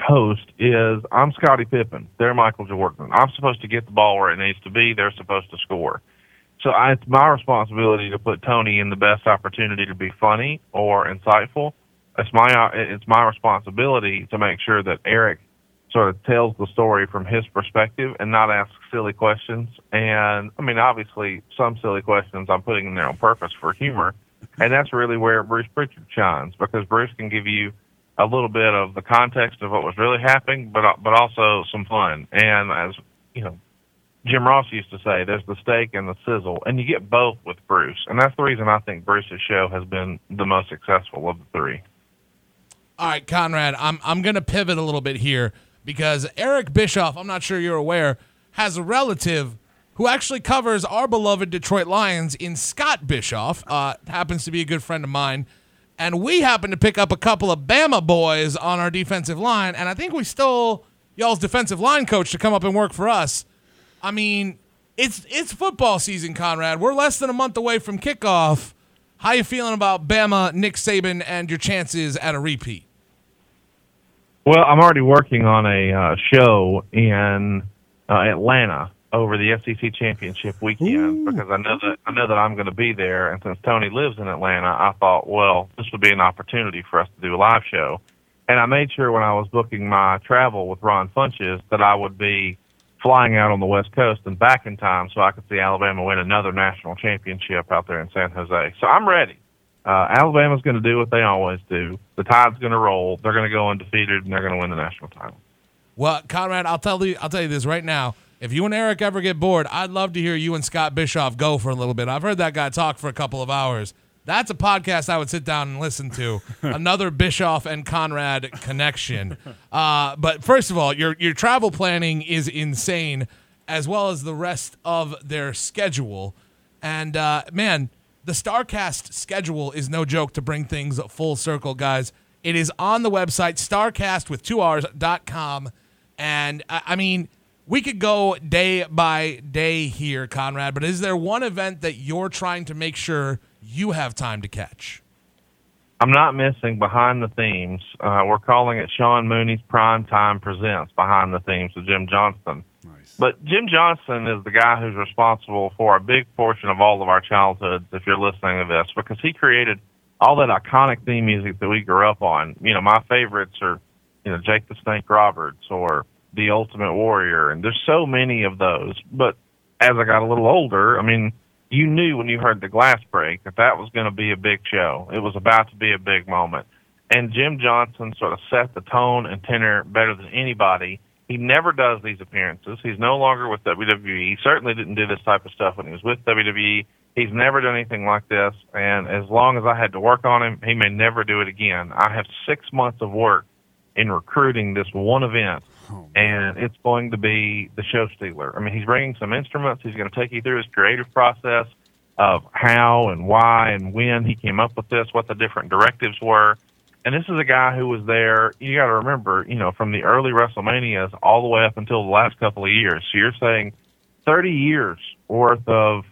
host is I'm Scottie Pippen. They're Michael Jordan. I'm supposed to get the ball where it needs to be. They're supposed to score. So I, it's my responsibility to put Tony in the best opportunity to be funny or insightful. It's my it's my responsibility to make sure that Eric sort of tells the story from his perspective and not ask silly questions. And I mean, obviously, some silly questions I'm putting in there on purpose for humor, and that's really where Bruce Prichard shines because Bruce can give you a little bit of the context of what was really happening, but but also some fun. And as you know, Jim Ross used to say, there's the steak and the sizzle, and you get both with Bruce. And that's the reason I think Bruce's show has been the most successful of the three. All right, Conrad, I'm I'm going to pivot a little bit here because Eric Bischoff, I'm not sure you're aware, has a relative who actually covers our beloved Detroit Lions in Scott Bischoff. Uh, happens to be a good friend of mine. And we happen to pick up a couple of Bama boys on our defensive line. And I think we stole y'all's defensive line coach to come up and work for us. I mean, it's it's football season, Conrad. We're less than a month away from kickoff. How you feeling about Bama, Nick Saban, and your chances at a repeat? Well, I'm already working on a uh, show in uh, Atlanta over the SEC championship weekend Ooh. because I know that I know that I'm going to be there, and since Tony lives in Atlanta, I thought, well, this would be an opportunity for us to do a live show. And I made sure when I was booking my travel with Ron Funches that I would be flying out on the West Coast and back in time so I could see Alabama win another national championship out there in San Jose. So I'm ready. Uh, Alabama's going to do what they always do. The tide's going to roll. They're going to go undefeated and they're going to win the national title. Well, Conrad, I'll tell you, I'll tell you this right now. If you and Eric ever get bored, I'd love to hear you and Scott Bischoff go for a little bit. I've heard that guy talk for a couple of hours. That's a podcast I would sit down and listen to. Another Bischoff and Conrad connection. Uh, but first of all, your your travel planning is insane, as well as the rest of their schedule. And uh, man, the Starrcast schedule is no joke to bring things full circle, guys. It is on the website, starrcast with two R's.com. And I, mean, we could go day by day here, Conrad, but is there one event that you're trying to make sure you have time to catch? I'm not missing Behind the Themes. Uh, we're calling it Sean Mooney's Prime Time Presents Behind the Themes with Jim Johnston. But Jim Johnston is the guy who's responsible for a big portion of all of our childhoods, if you're listening to this, because he created all that iconic theme music that we grew up on. You know, my favorites are, you know, Jake the Snake Roberts or The Ultimate Warrior, and there's so many of those. But as I got a little older, I mean, you knew when you heard the glass break that that was going to be a big show. It was about to be a big moment. And Jim Johnston sort of set the tone and tenor better than anybody. He never does these appearances. He's no longer with WWE. He certainly didn't do this type of stuff when he was with WWE. He's never done anything like this. And as long as I had to work on him, he may never do it again. I have six months of work in recruiting this one event Oh, and it's going to be the show stealer. I mean, he's bringing some instruments. He's going to take you through his creative process of how and why and when he came up with this, what the different directives were. And this is a guy who was there. You got to remember, you know, from the early WrestleManias all the way up until the last couple of years. So you're saying 30 years worth of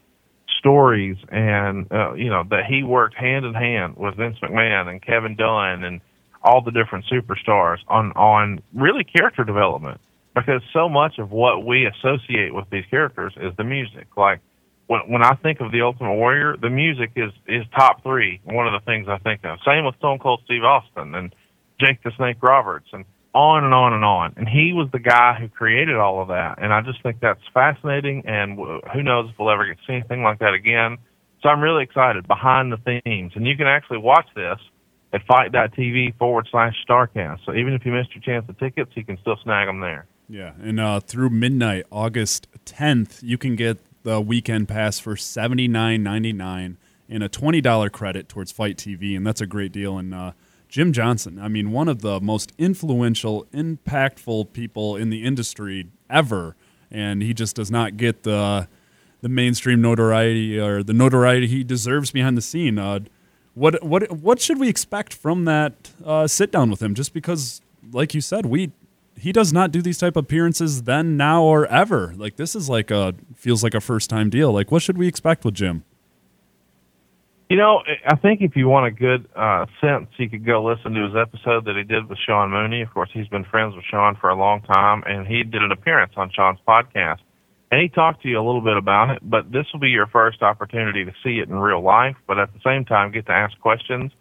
stories, and uh, you know that he worked hand in hand with Vince McMahon and Kevin Dunn and all the different superstars on on really character development because so much of what we associate with these characters is the music. Like when when I think of the Ultimate Warrior, the music is is top three. One of the things I think of. Same with Stone Cold Steve Austin and Jake the Snake Roberts and on and on and on. And he was the guy who created all of that. And I just think that's fascinating. And who knows if we'll ever get to see anything like that again. So I'm really excited behind the themes. And you can actually watch this at fite.tv forward slash Starrcast. So even if you missed your chance of tickets, you can still snag them there. Yeah, and uh, through midnight, August 10th, you can get the weekend pass for seventy nine ninety nine and a twenty dollar credit towards FITE TV, and that's a great deal. And uh, Jim Johnston, I mean, one of the most influential, impactful people in the industry ever, and he just does not get the the mainstream notoriety or the notoriety he deserves behind the scene. Uh, what what what should we expect from that uh, sit down with him? Just because, like you said, we he does not do these type of appearances then, now, or ever. Like this is like a feels like a first time deal. Like what should we expect with Jim? You know, I think if you want a good uh, sense, you could go listen to his episode that he did with Sean Mooney. Of course, he's been friends with Sean for a long time, and he did an appearance on Sean's podcast and he talked to you a little bit about it, but this will be your first opportunity to see it in real life, but at the same time get to ask questions.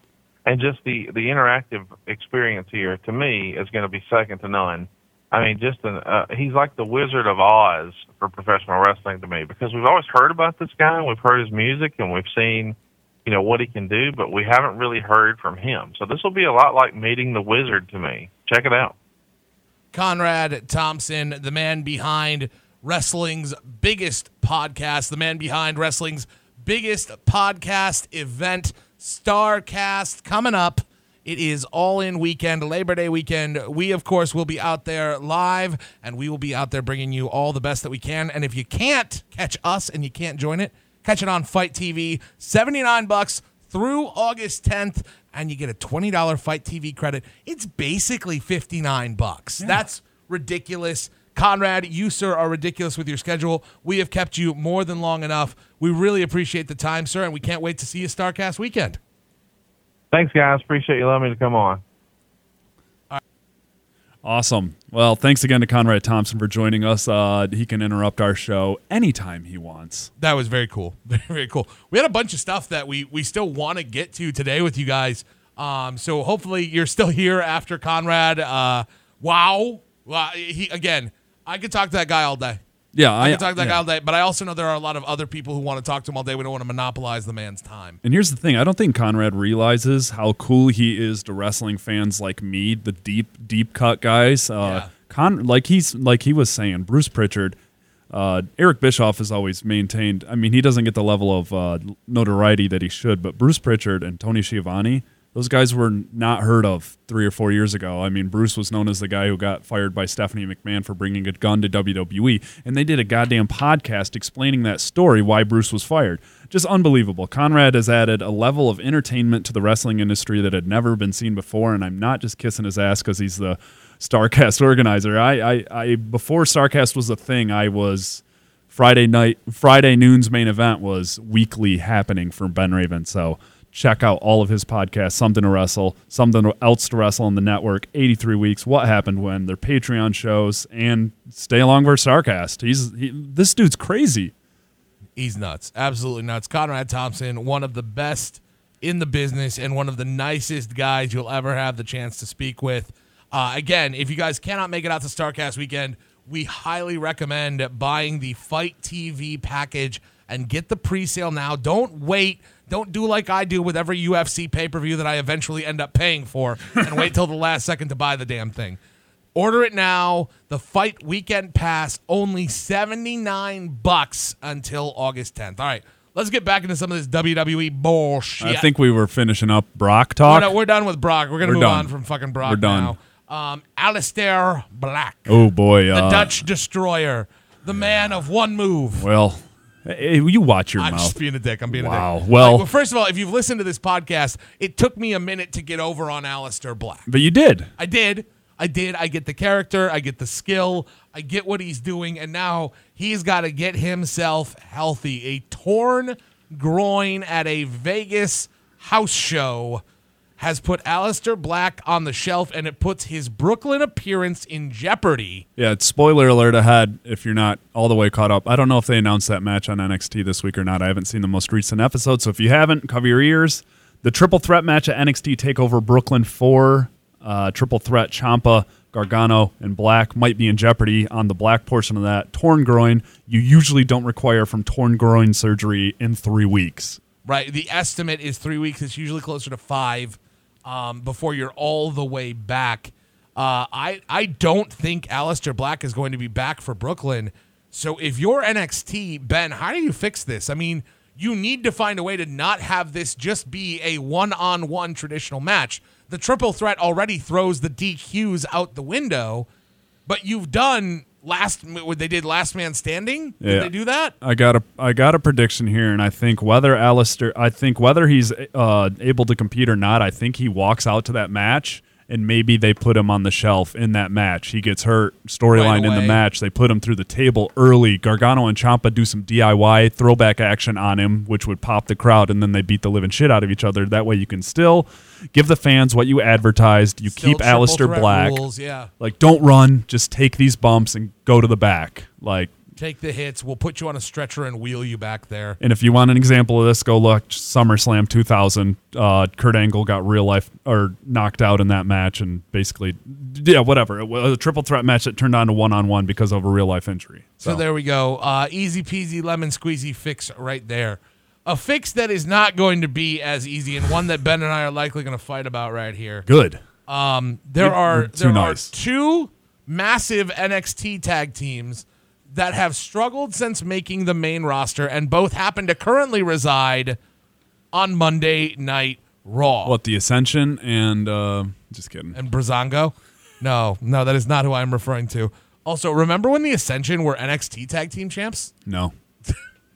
And just the, the interactive experience here to me is going to be second to none. I mean, just an, uh, he's like the Wizard of Oz for professional wrestling to me because we've always heard about this guy, and we've heard his music, and we've seen, you know, what he can do, but we haven't really heard from him. So this will be a lot like meeting the wizard to me. Check it out. Conrad Thompson, the man behind wrestling's biggest podcast, the man behind wrestling's biggest podcast event, Starrcast, coming up It is all in weekend, Labor Day weekend. We, of course, will be out there live and we will be out there bringing you all the best that we can. And if you can't catch us and you can't join it, catch it on FITE TV. 79 bucks through August 10th and you get a $20 FITE TV credit. It's basically 59 bucks. That's ridiculous. Conrad, you, sir, are ridiculous with your schedule. We have kept you more than long enough. We really appreciate the time, sir, and we can't wait to see you Starrcast weekend. Thanks, guys. Appreciate you letting me to come on. Awesome. Well, thanks again to Conrad Thompson for joining us. Uh, he can interrupt our show anytime he wants. That was very cool. Very, very cool. We had a bunch of stuff that we we still want to get to today with you guys. Um, so hopefully you're still here after Conrad. Uh, wow. Well, he again. I could talk to that guy all day. Yeah, I I, can talk to that yeah. guy all day, but I also know there are a lot of other people who want to talk to him all day. We don't want to monopolize the man's time. And here's the thing: I don't think Conrad realizes how cool he is to wrestling fans like me, the deep, deep cut guys. Uh, Yeah. Con, like he's like he was saying, Bruce Prichard, uh, Eric Bischoff has always maintained. I mean, he doesn't get the level of uh, notoriety that he should, but Bruce Prichard and Tony Schiavone, those guys were not heard of three or four years ago. I mean, Bruce was known as the guy who got fired by Stephanie McMahon for bringing a gun to WWE, and they did a goddamn podcast explaining that story, why Bruce was fired. Just unbelievable. Conrad has added a level of entertainment to the wrestling industry that had never been seen before, and I'm not just kissing his ass because he's the Starrcast organizer. I, I, I, before Starrcast was a thing, I was Friday night, Friday noon's main event was weekly happening for Ben Raven. So check out all of his podcasts, Something to Wrestle, Something Else to Wrestle on the network, 83 Weeks, What Happened When, their Patreon shows, and Stay Along for Starrcast. He's he, this dude's crazy. He's nuts. Absolutely nuts. Conrad Thompson, one of the best in the business and one of the nicest guys you'll ever have the chance to speak with. Uh, again, if you guys cannot make it out to Starrcast weekend, we highly recommend buying the FITE TV package and get the pre-sale now. Don't wait. Don't do like I do with every UFC pay-per-view that I eventually end up paying for and wait till the last second to buy the damn thing. Order it now. The fight weekend pass only 79 bucks until August 10th. All right, let's get back into some of this WWE bullshit. I think we were finishing up Brock we're, talk. done- we're done with Brock. We're going to We're move done. on from fucking Brock We're done. now. Um, Aleister Black, oh boy, the uh, Dutch destroyer, the man of one move. Well, hey, you watch your mouth. I'm mouth. just being a dick. I'm being Wow. a dick. Well- Like, well, first of all, if you've listened to this podcast, it took me a minute to get over on Aleister Black. but you did. I did. I did. I get the character. I get the skill. I get what he's doing. And now he's got to get himself healthy. A torn groin at a Vegas house show has put Aleister Black on the shelf and it puts his Brooklyn appearance in jeopardy. Yeah, it's spoiler alert ahead if you're not all the way caught up. I don't know if they announced that match on NXT this week or not. I haven't seen the most recent episode, so if you haven't, cover your ears. The triple threat match at NXT Takeover Brooklyn 4, uh, triple threat Ciampa, Gargano, and Black might be in jeopardy on the black portion of that. Torn groin, you usually don't require from torn groin surgery in three weeks. Right. The estimate is three weeks. It's usually closer to five um, before you're all the way back. Uh, I I don't think Aleister Black is going to be back for Brooklyn. So if you're NXT, Ben, how do you fix this? I mean, you need to find a way to not have this just be a one-on-one traditional match. The triple threat already throws the DQs out the window, but you've done last what they did last man standing. Did Yeah. they do that? I got a I got a prediction here, and I think whether Aleister, I think whether he's uh, able to compete or not, I think he walks out to that match, and maybe they put him on the shelf in that match. He gets hurt, storyline Right in the match. They put him through the table early. Gargano and Ciampa do some DIY throwback action on him, which would pop the crowd, and then they beat the living shit out of each other. That way, you can still give the fans what you advertised. You Still keep Aleister Black. rules, yeah. Like, don't run. Just take these bumps and go to the back. Like, Take the hits. We'll put you on a stretcher and wheel you back there. And if you want an example of this, go look SummerSlam 2000. Uh, Kurt Angle got real life or knocked out in that match, and basically, yeah, whatever. It was a triple threat match that turned on to one on one because of a real life injury. So there we go. Uh, easy peasy lemon squeezy fix right there. A fix that is not going to be as easy, and one that Ben and I are likely going to fight about right here. good. Um, there are there nice. are two massive NXT tag teams that have struggled since making the main roster, and both happen to currently reside on Monday Night Raw. What the Ascension and uh, just kidding. And Breezango? No, no, that is not who I'm referring to. Also, remember when the Ascension were NXT Tag Team Champs? No.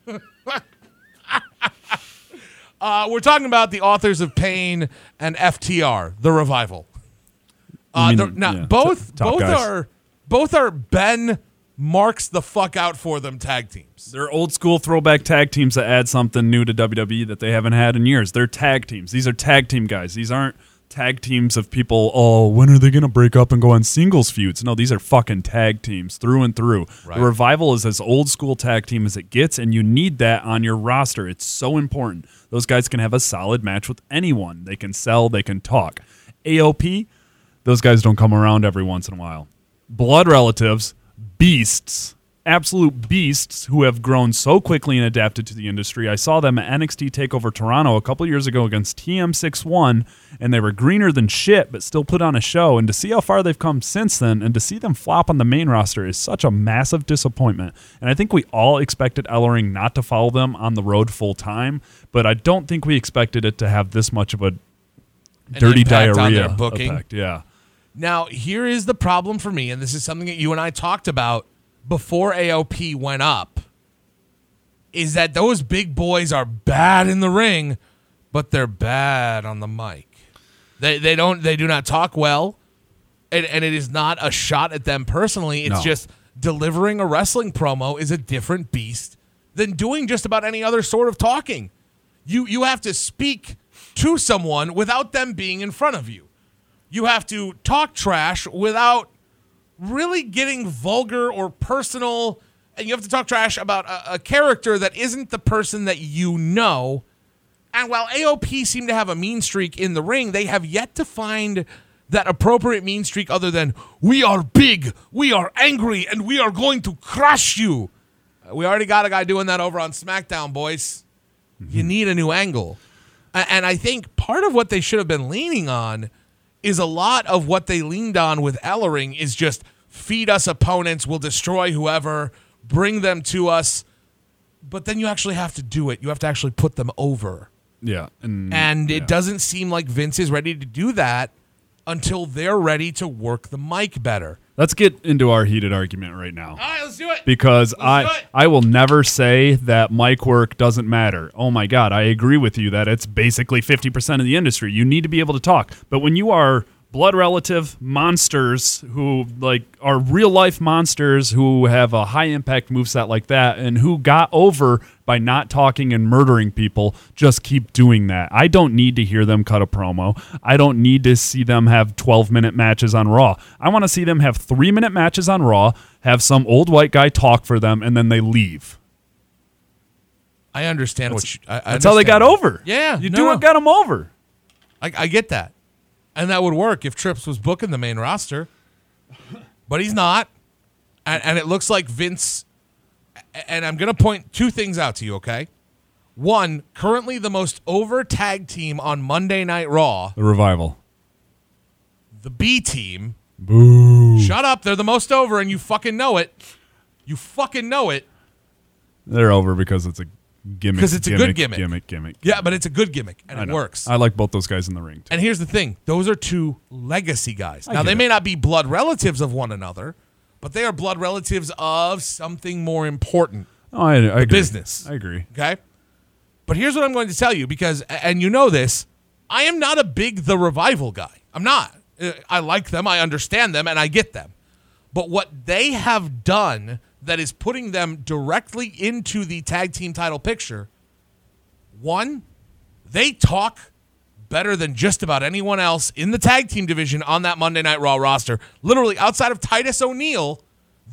Uh, we're talking about the authors of Pain and FTR, the revival. Uh, mean, now, yeah, both t- both guys. are both are Ben marks the fuck out for them tag teams. They're old school throwback tag teams that add something new to WWE that they haven't had in years. They're tag teams. These are tag team guys. These aren't tag teams of people, oh, when are they going to break up and go on singles feuds? No, these are fucking tag teams through and through. Right. The Revival is as old school tag team as it gets, and you need that on your roster. It's so important. Those guys can have a solid match with anyone. They can sell, they can talk. AOP, those guys don't come around every once in a while. Blood relatives, beasts, absolute beasts who have grown so quickly and adapted to the industry. I saw them at NXT Takeover Toronto a couple years ago against TM61, and they were greener than shit, but still put on a show. And to see how far they've come since then, and to see them flop on the main roster is such a massive disappointment. And I think we all expected Ellering not to follow them on the road full time, but I don't think we expected it to have this much of a dirty diarrhea booking. effect. Yeah. Now, here is the problem for me, and this is something that you and I talked about before AOP went up, is that those big boys are bad in the ring, but they're bad on the mic. They they don't they do not talk well, and, and it is not a shot at them personally. It's No. just delivering a wrestling promo is a different beast than doing just about any other sort of talking. You you have to speak to someone without them being in front of you. You have to talk trash without really getting vulgar or personal, and you have to talk trash about a, a character that isn't the person that you know. And while AOP seem to have a mean streak in the ring, they have yet to find that appropriate mean streak other than we are big, we are angry, and we are going to crush you. We already got a guy doing that over on SmackDown, boys. You mm-hmm. need a new angle. And I think part of what they should have been leaning on is a lot of what they leaned on with Ellering is just feed us opponents, we'll destroy whoever, bring them to us. But then you actually have to do it. You have to actually put them over. Yeah. And, And yeah. it doesn't seem like Vince is ready to do that until they're ready to work the mic better. Let's get into our heated argument right now. All right, let's do it. Because do I it. I will never say that mic work doesn't matter. Oh my god, I agree with you that it's basically 50% of the industry. You need to be able to talk. But when you are blood relative monsters who like are real life monsters who have a high impact moveset like that and who got over by not talking and murdering people, just keep doing that. I don't need to hear them cut a promo. I don't need to see them have 12 minute matches on Raw. I want to see them have three minute matches on Raw, have some old white guy talk for them, and then they leave. I understand what you, I, I That's how they got over. Yeah, You no, do no. what got them over. I, I get that. And that would work if Trips was booking the main roster. But he's not. And, and it looks like Vince. And I'm going to point two things out to you, okay? One, currently the most over tag team on Monday Night Raw, The revival. the B team. Boo. Shut up. They're the most over, and you fucking know it. You fucking know it. They're over because it's a gimmick. 'Cause it's a good gimmick. Gimmick, gimmick. Yeah, but it's a good gimmick, and I it know. works. I like both those guys in the ring. Too. And here's the thing those are two legacy guys. I Now, they it. may not be blood relatives of one another, but they are blood relatives of something more important. Oh, I, I agree. business. I agree. Okay? But here's what I'm going to tell you because, and you know this, I am not a big The Revival guy. I'm not. Uh, I like them, I understand them, and I get them. But what they have done that is putting them directly into the tag team title picture one, they talk better than just about anyone else in the tag team division on that Monday Night Raw roster. Literally, outside of Titus O'Neil,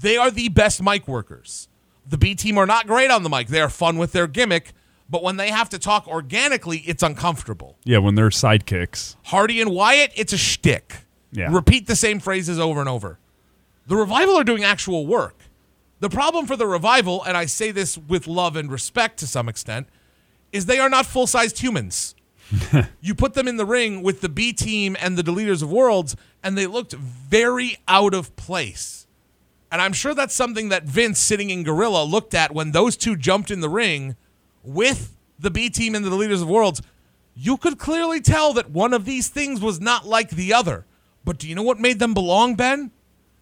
they are the best mic workers. The B team are not great on the mic. They are fun with their gimmick, but when they have to talk organically, it's uncomfortable. Yeah, when they're sidekicks. Hardy and Wyatt, it's a shtick. Yeah. Repeat the same phrases over and over. The revival are doing actual work. The problem for the revival, and I say this with love and respect to some extent, is they are not full sized humans. you put them in the ring with the B team and the Deleters of Worlds, and they looked very out of place. And I'm sure that's something that Vince, sitting in Gorilla, looked at when those two jumped in the ring with the B team and the Deleters of Worlds. you could clearly tell that one of these things was not like the other. But do you know what made them belong, Ben?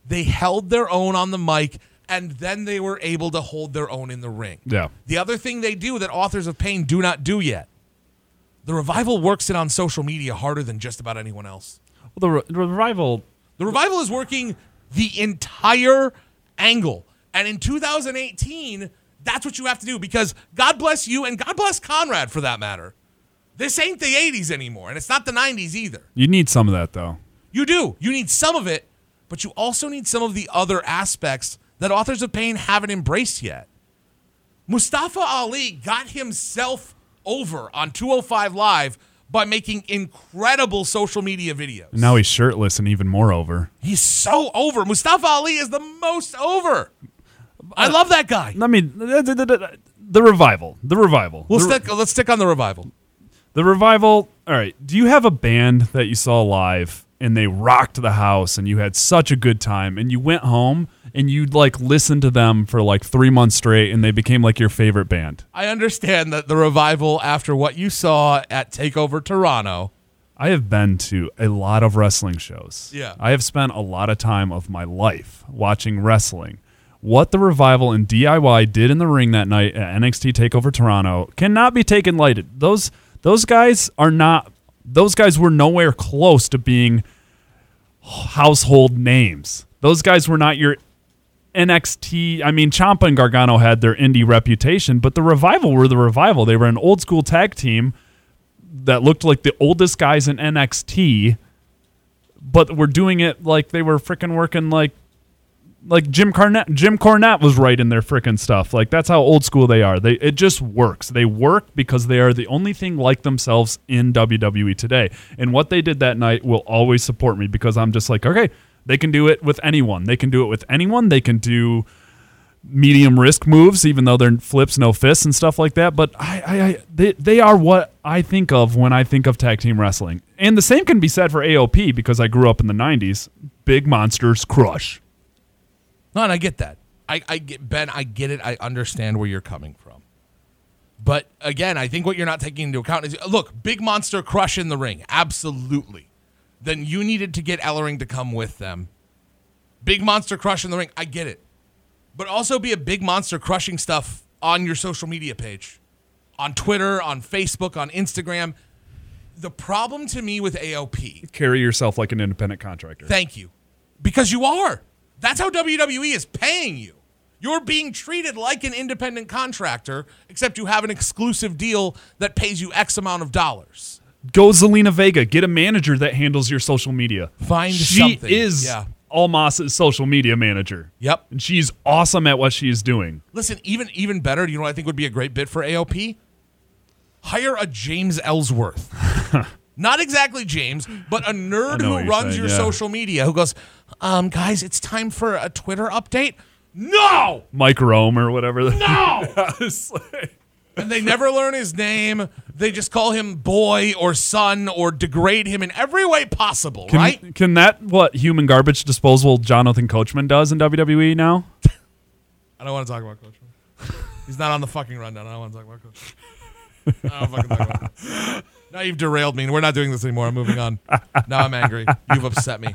They held their own on the mic and then they were able to hold their own in the ring. Yeah. The other thing they do that authors of pain do not do yet. The revival works it on social media harder than just about anyone else. Well, the, re- the revival. The revival is working the entire angle. And in 2018, that's what you have to do because God bless you and God bless Conrad for that matter. This ain't the 80s anymore, and it's not the 90s either. You need some of that though. You do. You need some of it, but you also need some of the other aspects that authors of pain haven't embraced yet. Mustafa Ali got himself over on 205 Live by making incredible social media videos. Now he's shirtless and even more over. He's so over. Mustafa Ali is the most over. I love that guy. I mean, the, revival. The revival. We'll the, stick, let's stick on the revival. the revival. All right. Do you have a band that you saw live and they rocked the house and you had such a good time and you went home and you'd like listen to them for like three months straight and they became like your favorite band? I understand that the revival, after what you saw at Takeover Toronto, I have been to a lot of wrestling shows. Yeah. I have spent a lot of time of my life watching wrestling. What the revival and DIY did in the ring that night at NXT Takeover Toronto cannot be taken lighted. Those those guys are not those guys were nowhere close to being household names. Those guys were not your NXT. I mean, Ciampa and Gargano had their indie reputation, but the revival were the revival. They were an old school tag team that looked like the oldest guys in NXT, but were doing it like they were freaking working like like Jim Cornette. Jim Cornette was right in their freaking stuff. Like that's how old school they are. They it just works. They work because they are the only thing like themselves in WWE today. And what they did that night will always support me because I'm just like, okay, they can do it with anyone. They can do it with anyone. They can do medium risk moves, even though they're flips, no fists, and stuff like that. But I, I, I they, they are what I think of when I think of tag team wrestling. And the same can be said for AOP because I grew up in the '90s. Big monsters crush. No, and I get that. I, I get Ben. I get it. I understand where you're coming from. But again, I think what you're not taking into account is look, big monster crush in the ring, absolutely. Then you needed to get Ellering to come with them. Big monster crush in the ring, I get it. But also be a big monster crushing stuff on your social media page, on Twitter, on Facebook, on Instagram. The problem to me with AOP Carry yourself like an independent contractor. Thank you. Because you are. That's how WWE is paying you. You're being treated like an independent contractor, except you have an exclusive deal that pays you X amount of dollars. Go Zelina Vega. Get a manager that handles your social media. Find she something. is Yeah. Almas's social media manager. Yep. And she's awesome at what she's doing. Listen, even even better, do you know what I think would be a great bit for AOP? Hire a James Ellsworth. Not exactly James, but a nerd who runs saying, your yeah. social media who goes, um, guys, it's time for a Twitter update. No! Mike Rome or whatever. No! Like- and they never learn his name. They just call him boy or son or degrade him in every way possible, Can, right? can that what human garbage disposal Jonathan Coachman does in WWE now? I don't want to talk about Coachman. He's not on the fucking rundown. I don't want to talk about Coachman. I don't fucking talk about him. Now you've derailed me. We're not doing this anymore. I'm moving on. Now I'm angry. You've upset me.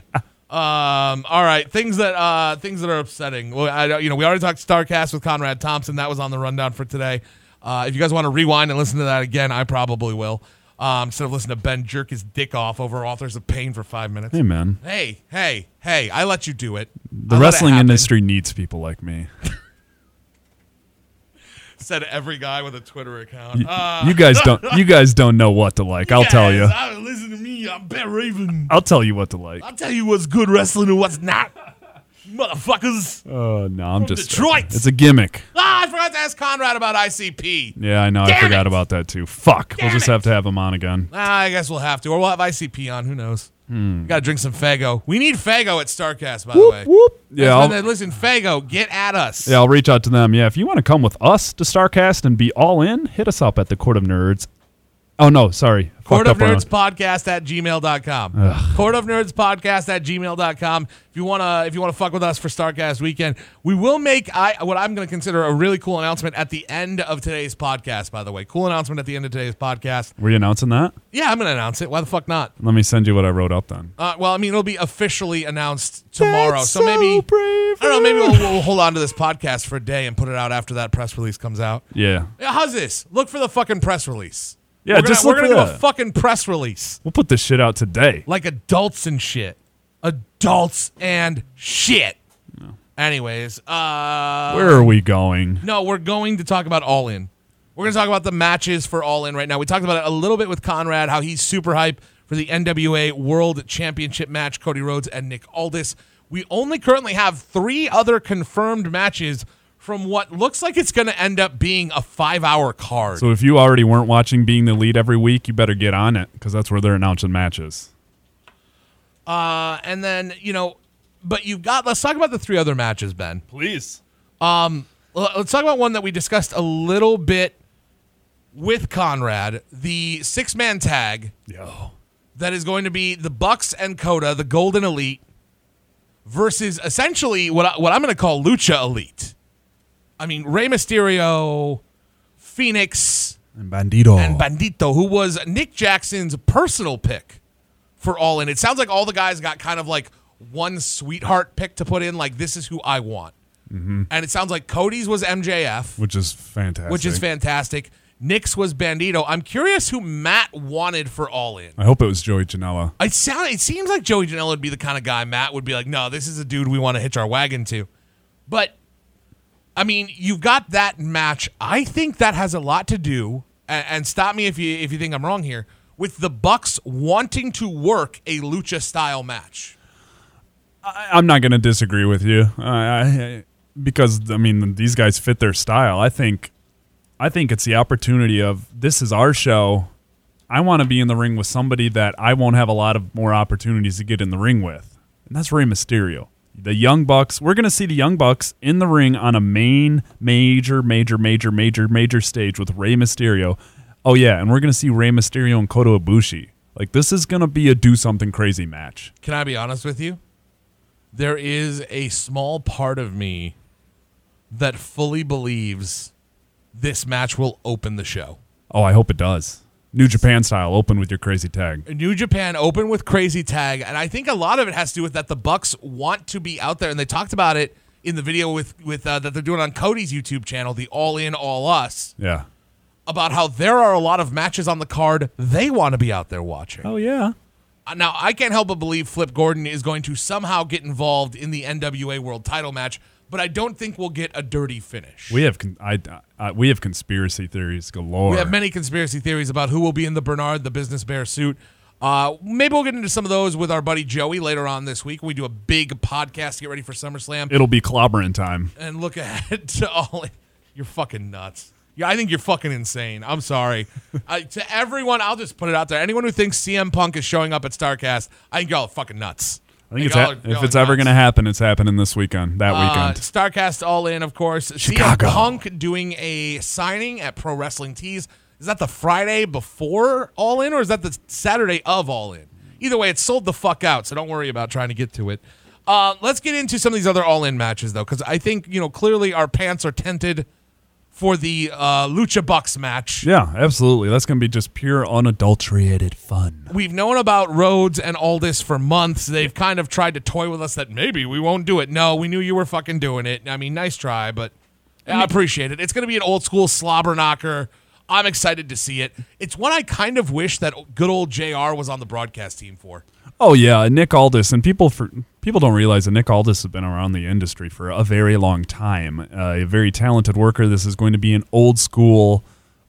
Um. All right. Things that uh things that are upsetting. Well, I you know we already talked Starrcast with Conrad Thompson. That was on the rundown for today. Uh, if you guys want to rewind and listen to that again, I probably will. Um, instead of listening to Ben jerk his dick off over authors of pain for five minutes. Hey man, Hey, hey, hey! I let you do it. the I let it wrestling happen. industry needs people like me. said every guy with a Twitter account. Uh, you guys don't. You guys don't know what to like. I'll tell you. I- listen to me. I'm Ben Raven. I'll tell you what to like. I'll tell you what's good wrestling and what's not. Motherfuckers. Oh no, I'm just Detroit. It's a gimmick. Ah, I forgot to ask Conrad about ICP. Yeah, I know. I forgot it. about that too. Fuck. we'll just it. have to have him on again. Ah, I guess we'll have to. Or we'll have ICP on. Who knows? Hmm. Got to drink some Faygo. We need Faygo at Starrcast, by the way. Whoop. Yeah, when listen, Faygo, get at us. yeah, I'll reach out to them. Yeah, if you want to come with us to Starrcast and be all in, hit us up at the Court of Nerds Oh no, sorry. Court of Nerds Podcast at gmail.com. Court of Nerds Podcast at gmail.com. If you wanna if you wanna fuck with us for Starrcast weekend, we will make I what I'm gonna consider a really cool announcement at the end of today's podcast, by the way. Cool announcement at the end of today's podcast. Were you announcing that? Yeah, I'm gonna announce it. Why the fuck not? Let me send you what I wrote up then. Uh, well, I mean, it'll be officially announced tomorrow. That's so maybe brave I don't know. Maybe we'll, we'll hold on to this podcast for a day and put it out after that press release comes out. Yeah. Yeah, how's this? Look for the fucking press release. Yeah, we're gonna, just we're look gonna for do a fucking press release We'll put this shit out today. like adults and shit. Adults and shit. Anyways, uh, Where are we going? no, we're going to talk about All In. We're going to talk about the matches for All In right now. We talked about it a little bit with Conrad, how he's super hype for the NWA World Championship match, Cody Rhodes and Nick Aldis. We only currently have three other confirmed matches from what looks like it's going to end up being a five hour card. So if you already weren't watching Being the Elite every week, you better get on it because that's where they're announcing matches. Uh, and then, you know, but you've got, let's talk about the three other matches, Ben. Please. Well, Let's talk about one that we discussed a little bit with Conrad, the six man tag Yo. that is going to be the Bucks and Kota, the Golden Elite, versus essentially what I, what I'm going to call Lucha Elite. I mean, Rey Mysterio, Fenix, And Bandido. and Bandido, who was Nick Jackson's personal pick for All In. It sounds like all the guys got kind of like one sweetheart pick to put in, like this is who I want. Mm-hmm. And it sounds like Cody's was MJF, which is fantastic. which is fantastic. Nick's was Bandido. I'm curious who Matt wanted for All In. I hope it was Joey Janela. It sound it seems like Joey Janela would be the kind of guy Matt would be like, no, this is a dude we want to hitch our wagon to. But I mean, you've got that match. I think that has a lot to do, and, and stop me if you if you think I'm wrong here, with the Bucks wanting to work a lucha style match. I, I'm not going to disagree with you. I, because I mean these guys fit their style. I think I think it's the opportunity of this is our show. I want to be in the ring with somebody that I won't have a lot of more opportunities to get in the ring with. And that's Rey Mysterio. The Young Bucks, we're going to see the Young Bucks in the ring on a main major major major major major stage with Rey Mysterio. Oh yeah, and we're going to see Rey Mysterio and Kota Ibushi. Like this is going to be a do something crazy match. Can I be honest with you? There is a small part of me that fully believes this match will open the show. Oh, I hope it does. New Japan style, open with your crazy tag. New Japan open with crazy tag, and I think a lot of it has to do with that the Bucks want to be out there, and they talked about it in the video with with uh, that they're doing on Cody's YouTube channel, the All In All Us, Yeah. about how there are a lot of matches on the card they want to be out there watching. Oh yeah. Uh, Now, I can't help but believe Flip Gordon is going to somehow get involved in the NWA World Title match, but I don't think we'll get a dirty finish. We have con- I, uh, we have conspiracy theories galore. We have many conspiracy theories about who will be in the Bernard the Business Bear suit. Uh, maybe we'll get into some of those with our buddy Joey later on this week. We do a big podcast to get ready for SummerSlam It'll be clobbering time. and look ahead to all. You're fucking nuts. Yeah, I think you're fucking insane. I'm sorry. uh, to everyone, I'll just put it out there. Anyone who thinks CM Punk is showing up at Starrcast, I think y'all are fucking nuts. I think it's ha- if it's ever going to happen, it's happening this weekend. That Uh, weekend. Starrcast All In, of course. Chicago. CM Punk doing a signing at Pro Wrestling Tees. Is that the Friday before All In, or is that the Saturday of All In? Either way, it's sold the fuck out, so don't worry about trying to get to it. Uh, let's get into some of these other All In matches, though, because I think you know clearly our pants are tinted for the uh, Lucha Bucks match. Yeah, absolutely. That's going to be just pure unadulterated fun. We've known about Rhodes and all this for months. They've kind of tried to toy with us that maybe we won't do it. No, we knew you were fucking doing it. I mean, nice try, but I appreciate it. It's going to be an old school slobber knocker. I'm excited to see it. It's one I kind of wish that good old JR was on the broadcast team for. Oh yeah, Nick Aldis, and people for people don't realize that Nick Aldis has been around the industry for a very long time. Uh, a very talented worker. This is going to be an old school,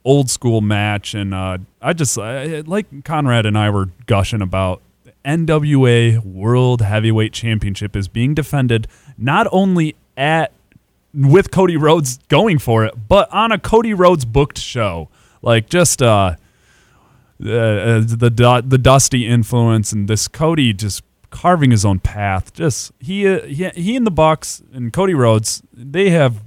old school match, and uh, I just I, like Conrad and I were gushing about. The NWA World Heavyweight Championship is being defended not only at with Cody Rhodes going for it, but on a Cody Rhodes booked show. Like just uh uh, uh, the the dusty influence and this Cody just carving his own path. Just he uh, he, he and the Bucks and Cody Rhodes they have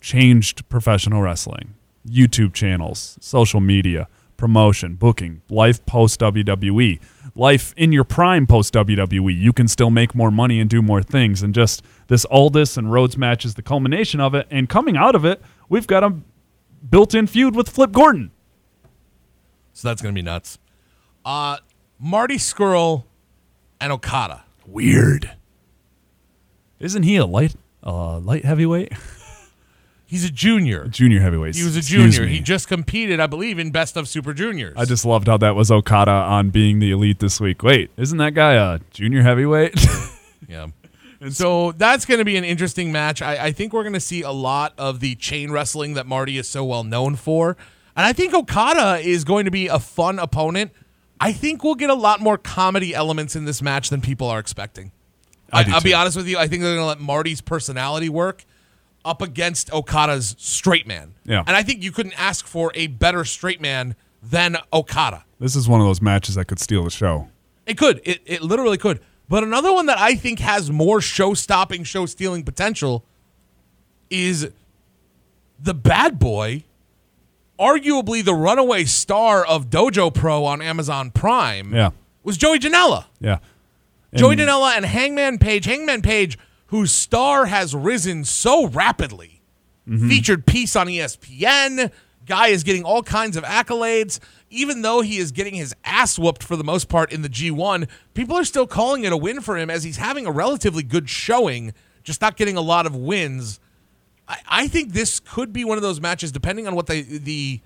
changed professional wrestling. YouTube channels, social media, promotion, booking, life post WWE, life in your prime post WWE. You can still make more money and do more things. And just this Aldis and Rhodes match is the culmination of it. And coming out of it, we've got a built in feud with Flip Gordon. So that's going to be nuts. Uh, Marty Scurll and Okada. Weird. Isn't he a light uh, light heavyweight? He's a junior. Junior heavyweight. He was a Excuse junior. me. He just competed, I believe, in Best of Super Juniors. I just loved how that was Okada on being the elite this week. Wait, isn't that guy a junior heavyweight? Yeah. And so that's going to be an interesting match. I, I think we're going to see a lot of the chain wrestling that Marty is so well known for. And I think Okada is going to be a fun opponent. I think we'll get a lot more comedy elements in this match than people are expecting. I will be honest with you. I think they're going to let Marty's personality work up against Okada's straight man. Yeah. And I think you couldn't ask for a better straight man than Okada. this is one of those matches that could steal the show. It could. It, it literally could. But another one that I think has more show stopping, show stealing potential is the bad boy, arguably the runaway star of Dojo Pro on Amazon Prime, Yeah. was Joey Janela. Yeah. Joey And- Janela and Hangman Page. Hangman Page, whose star has risen so rapidly, mm-hmm. featured piece on ESPN. Guy is getting all kinds of accolades. Even though he is getting his ass whooped for the most part in the G1, people are still calling it a win for him as he's having a relatively good showing, just not getting a lot of wins. I, I think this could be one of those matches, depending on what the the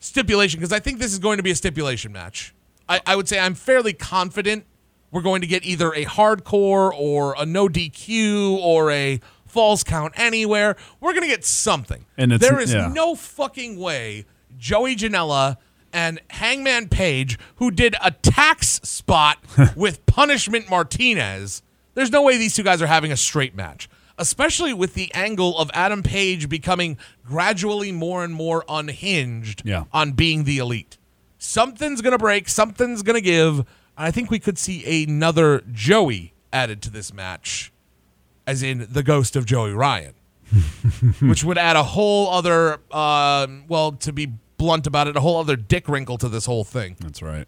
stipulation, because I think this is going to be a stipulation match. I, I would say I'm fairly confident we're going to get either a hardcore or a no DQ or a falls count anywhere. We're going to get something. And it's- there is yeah. no fucking way Joey Janela and Hangman Page, who did a tacks spot with Punishment Martinez, there's no way these two guys are having a straight match. Especially with the angle of Adam Page becoming gradually more and more unhinged Yeah. on being the elite. Something's going to break, something's going to give. And I think we could see another Joey added to this match, as in the ghost of Joey Ryan, which would add a whole other, uh, well, to be blunt about it, a whole other dick wrinkle to this whole thing. That's right.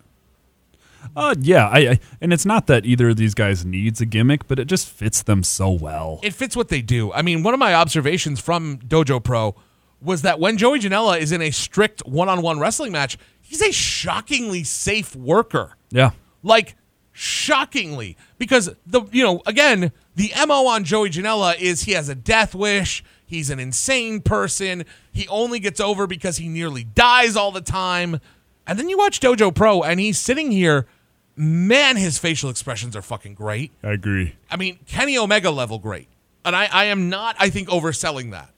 Uh, yeah, I, I and it's not that either of these guys needs a gimmick, but it just fits them so well. It fits what they do. I mean, one of my observations from Dojo Pro was that when Joey Janela is in a strict one on one wrestling match, he's a shockingly safe worker. Yeah, like shockingly because the you know again the mo on joey janela is he has a death wish he's an insane person he only gets over because he nearly dies all the time and then you watch dojo pro and he's sitting here man his facial expressions are fucking great I agree. i mean kenny omega level great and i, I am not i think overselling that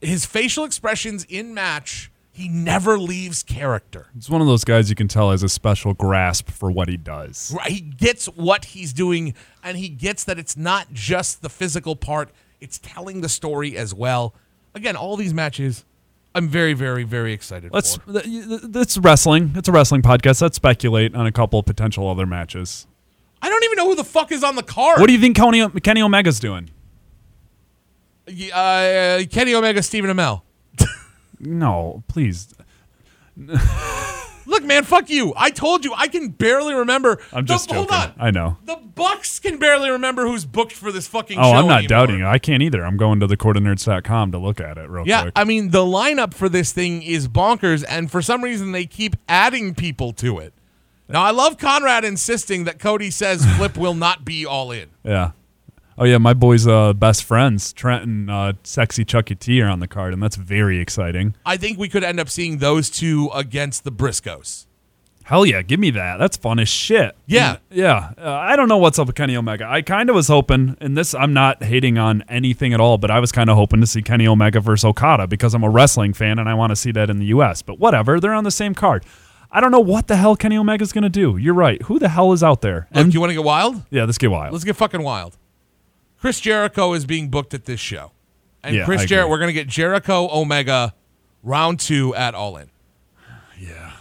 his facial expressions in match he never leaves character He's one of those guys you can tell has a special grasp for what he does. Right, he gets what he's doing, and he gets that it's not just the physical part; it's telling the story as well. Again, all these matches, I'm very, very, very excited Let's. for. It's wrestling. It's a wrestling podcast. Let's speculate on a couple of potential other matches. I don't even know who the fuck is on the card. What do you think Kenny, Kenny Omega's doing? Uh, Kenny Omega, Stephen Amell. No, please. Look, man, fuck you. I told you I can barely remember. I'm The- just Hold joking. on. I know. The Bucks can barely remember who's booked for this fucking Oh, show. I'm not anymore. doubting it. I can't either. I'm going to the nerds.com to look at it real Yeah, quick. I mean the lineup for this thing is bonkers, and for some reason they keep adding people to it. Now I love Conrad insisting that Cody says Flip will not be all in. yeah. Oh yeah, my boys' uh, best friends, Trent and uh, Sexy Chucky T, are on the card, and that's very exciting. I think we could end up seeing those two against the Briscoes. Hell yeah, give me that. That's fun as shit. Yeah. Yeah. Uh, I don't know what's up with Kenny Omega. I kind of was hoping, and this, I'm not hating on anything at all, but I was kind of hoping to see Kenny Omega versus Okada because I'm a wrestling fan and I want to see that in the U.S. But whatever, they're on the same card. I don't know what the hell Kenny Omega's going to do. You're right. Who the hell is out there? Look, And you want to get wild? yeah, let's get wild. Let's get fucking wild. Chris Jericho is being booked at this show. And Yeah, Chris Jericho, we're going to get Jericho Omega round two at All In. yeah.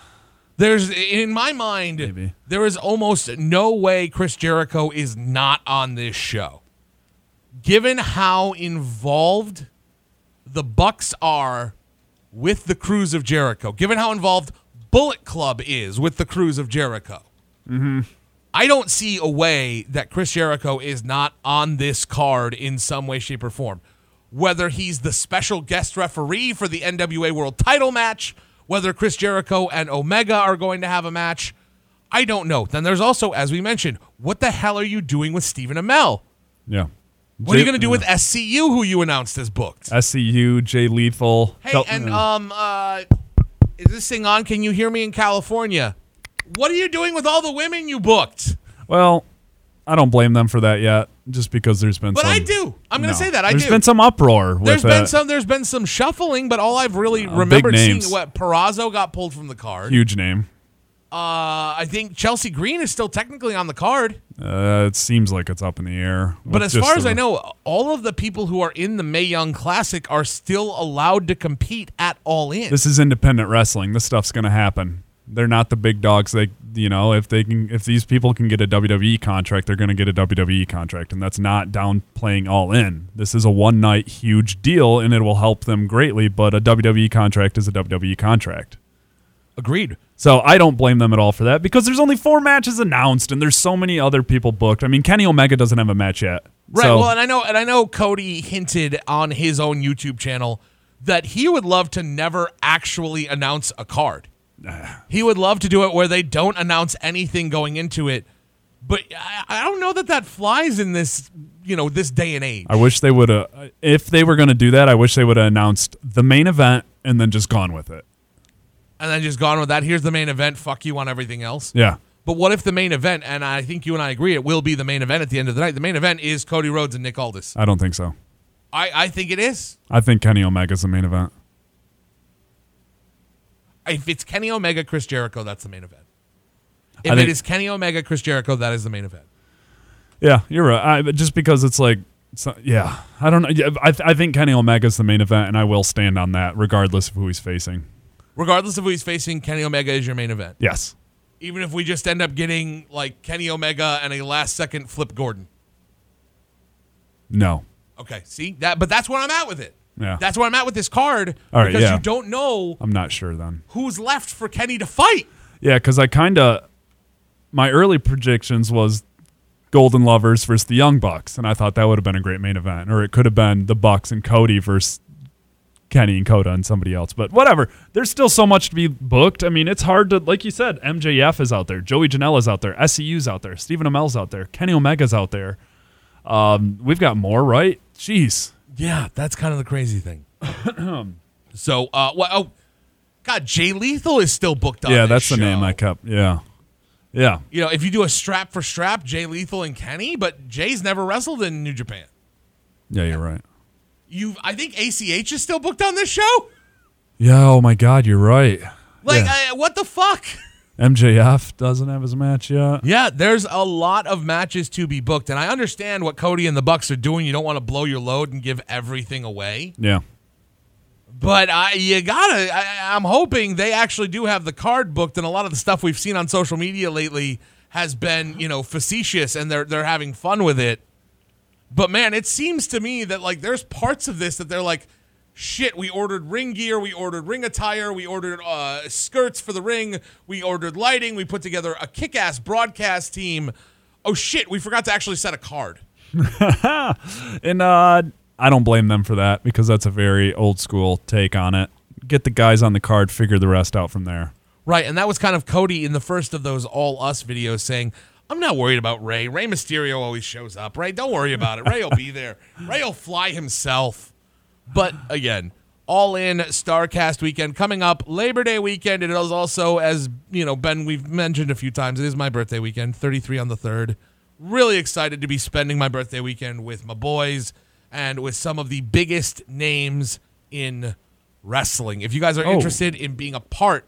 There's, in my mind, Maybe. there is almost no way Chris Jericho is not on this show. Given how involved the Bucks are with the cruise of Jericho, given how involved Bullet Club is with the Cruise of Jericho. Mm-hmm. I don't see a way that Chris Jericho is not on this card in some way, shape, or form. Whether he's the special guest referee for the NWA World title match, whether Chris Jericho and Omega are going to have a match, I don't know. Then there's also, as we mentioned, what the hell are you doing with Stephen Amell? Yeah. What are you going to do with SCU, who you announced as booked? SCU, Jay Lethal? Hey, and um, uh, is this thing on? Can you hear me in California? What are you doing with all the women you booked? well, I don't blame them for that yet, just because there's been But some. I do. I'm going No. to say that I There's do. been some uproar with There's been it. some. There's been some shuffling, but all I've really big remembered seeing what Purrazzo got pulled from the card. huge name. Uh, I think Chelsea Green is still technically on the card. Uh, it seems like it's up in the air. But as far as the- I know, all of the people who are in the Mae Young Classic are still allowed to compete at All In. this is independent wrestling. This stuff's going to happen. They're not the big dogs. They, you know, if they can, if these people can get a WWE contract, they're going to get a WWE contract, and that's not downplaying all in. This is a one night huge deal, and it will help them greatly. But a WWE contract is a WWE contract. Agreed. So I don't blame them at all for that because there's only four matches announced, and there's so many other people booked. I mean, Kenny Omega doesn't have a match yet. Right. So, well, and I know, and I know Cody hinted on his own YouTube channel that he would love to never actually announce a card. He would love to do it where they don't announce anything going into it. But I, I don't know that that flies in this, you know, this day and age. I wish they would have. Uh, if they were going to do that, I wish they would have announced the main event and then just gone with it. and then just gone with that. Here's the main event. Fuck you on everything else. Yeah. But what if the main event, and I think you and I agree, it will be the main event at the end of the night. The main event is Cody Rhodes and Nick Aldis. I don't think so. I, I think it is. I think Kenny Omega's the main event. If it's Kenny Omega, Chris Jericho, that's the main event. If it think- is Kenny Omega, Chris Jericho, that is the main event. Yeah, you're right. I, just because it's like, it's not- yeah, I don't know. Yeah, I, th- I think Kenny Omega's the main event, and I will stand on that regardless of who he's facing. Regardless of who he's facing, Kenny Omega is your main event. Yes. Even if we just end up getting like Kenny Omega and a last second Flip Gordon. No. Okay, see that, but that's where I'm at with it. Yeah. That's where I'm at with this card All right, because yeah. you don't know I'm not sure then. who's left for Kenny to fight. Yeah, because I kind of my early predictions was Golden Lovers versus the Young Bucks, and I thought that would have been a great main event, or it could have been the Bucks and Cody versus Kenny and Kota and somebody else. But whatever, there's still so much to be booked. I mean, it's hard to, like you said, MJF is out there, Joey Janela's out there, SCU's out there, Stephen Amell's out there, Kenny Omega's out there. Um, we've got more, right? Jeez. Yeah, that's kind of the crazy thing. so, uh, well, oh, God, Jay Lethal is still booked on. yeah, this that's the name. I kept. Yeah, yeah. You know, if you do a strap for strap, Jay Lethal and Kenny, but Jay's never wrestled in New Japan. Yeah, you're right. You, I think ACH is still booked on this show. Yeah, oh my God, you're right. Like, Yeah. uh, what the fuck? MJF doesn't have his match yet. Yeah, there's a lot of matches to be booked, and I understand what Cody and the Bucks are doing. You don't want to blow your load and give everything away, Yeah. but I, you gotta. I, I'm hoping they actually do have the card booked, and a lot of the stuff we've seen on social media lately has been, you know, facetious, and they're they're having fun with it. But man, it seems to me that like there's parts of this that they're like, shit, we ordered ring gear, we ordered ring attire, we ordered uh, skirts for the ring, we ordered lighting, we put together a kick ass broadcast team. Oh shit, we forgot to actually set a card. And uh, I don't blame them for that because that's a very old school take on it. Get the guys on the card, figure the rest out from there. Right, and that was kind of Cody in the first of those all us videos saying, I'm not worried about Rey. Rey Mysterio always shows up, right? Don't worry about it. Rey will be there. Rey will fly himself. But again, all in Starrcast weekend coming up, Labor Day weekend. It is also, as you know, Ben, we've mentioned a few times, it is my birthday weekend, 33 on the 3rd. Really excited to be spending my birthday weekend with my boys and with some of the biggest names in wrestling. If you guys are Oh. interested in being a part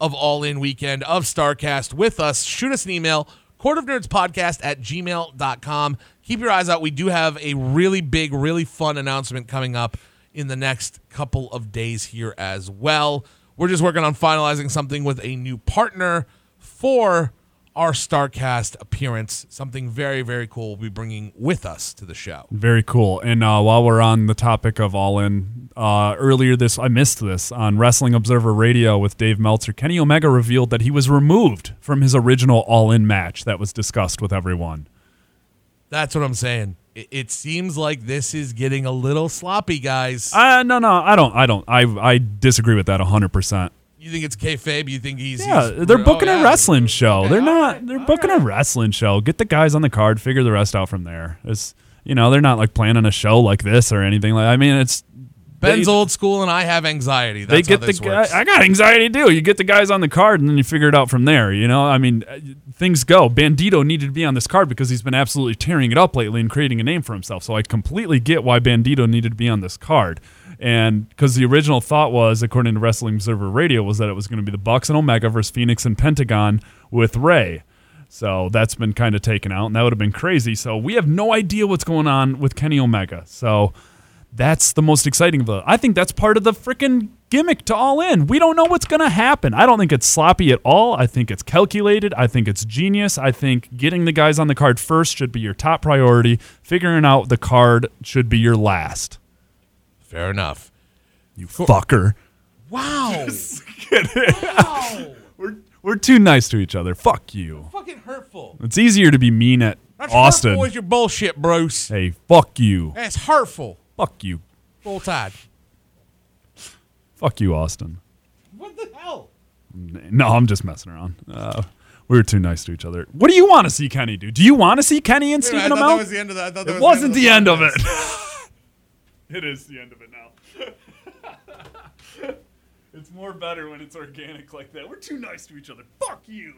of All In Weekend of Starrcast with us, shoot us an email, Court of Nerds Podcast at gmail.com. Keep your eyes out. We do have a really big, really fun announcement coming up in the next couple of days here as well. We're just working on finalizing something with a new partner for our Starrcast appearance. Something very, very cool we'll be bringing with us to the show. Very cool. And uh, while we're on the topic of All In, uh, earlier this. I missed this on Wrestling Observer Radio with Dave Meltzer. Kenny Omega revealed that he was removed from his original All In match that was discussed with everyone. That's what I'm saying. It, it seems like this is getting a little sloppy, guys. Uh, no, no, I don't. I don't. I I disagree with that hundred percent. you think it's kayfabe? You think he's Yeah, he's- they're oh, booking yeah. a wrestling show. Okay, they're not. right, they're booking right. a wrestling show. Get the guys on the card. Figure the rest out from there. It's you know they're not like planning a show like this or anything like. I mean, it's Ben's they- old school, and I have anxiety. they get the guy. I got anxiety too. You get the guys on the card and then you figure it out from there. You know, I mean, things go. Bandido needed to be on this card because he's been absolutely tearing it up lately and creating a name for himself. So I completely get why Bandido needed to be on this card. And because the original thought was, according to Wrestling Observer Radio, was that it was going to be the Bucks and Omega versus Fenix and Pentagon with Rey. So that's been kind of taken out, and that would have been crazy. So we have no idea what's going on with Kenny Omega. So that's the most exciting of the. I think that's part of the freaking gimmick to All In. We don't know what's going to happen. I don't think it's sloppy at all. I think it's calculated. I think it's genius. I think getting the guys on the card first should be your top priority. Figuring out the card should be your last. Fair enough. You fucker. Wow. wow. We're we're too nice to each other. Fuck you. Fucking hurtful. It's easier to be mean at That's Austin. hurtful with your bullshit, Bruce. Hey, fuck you. That's hurtful. Fuck you. Full tide. Fuck you, Austin. What the hell? No, I'm just messing around. Uh, we were too nice to each other. What do you want to see Kenny do? Do you want to see Kenny and Stephen I thought that was the end of that. that it was wasn't the end of it. it is the end of it now. it's more better when it's organic like that. We're too nice to each other. Fuck you.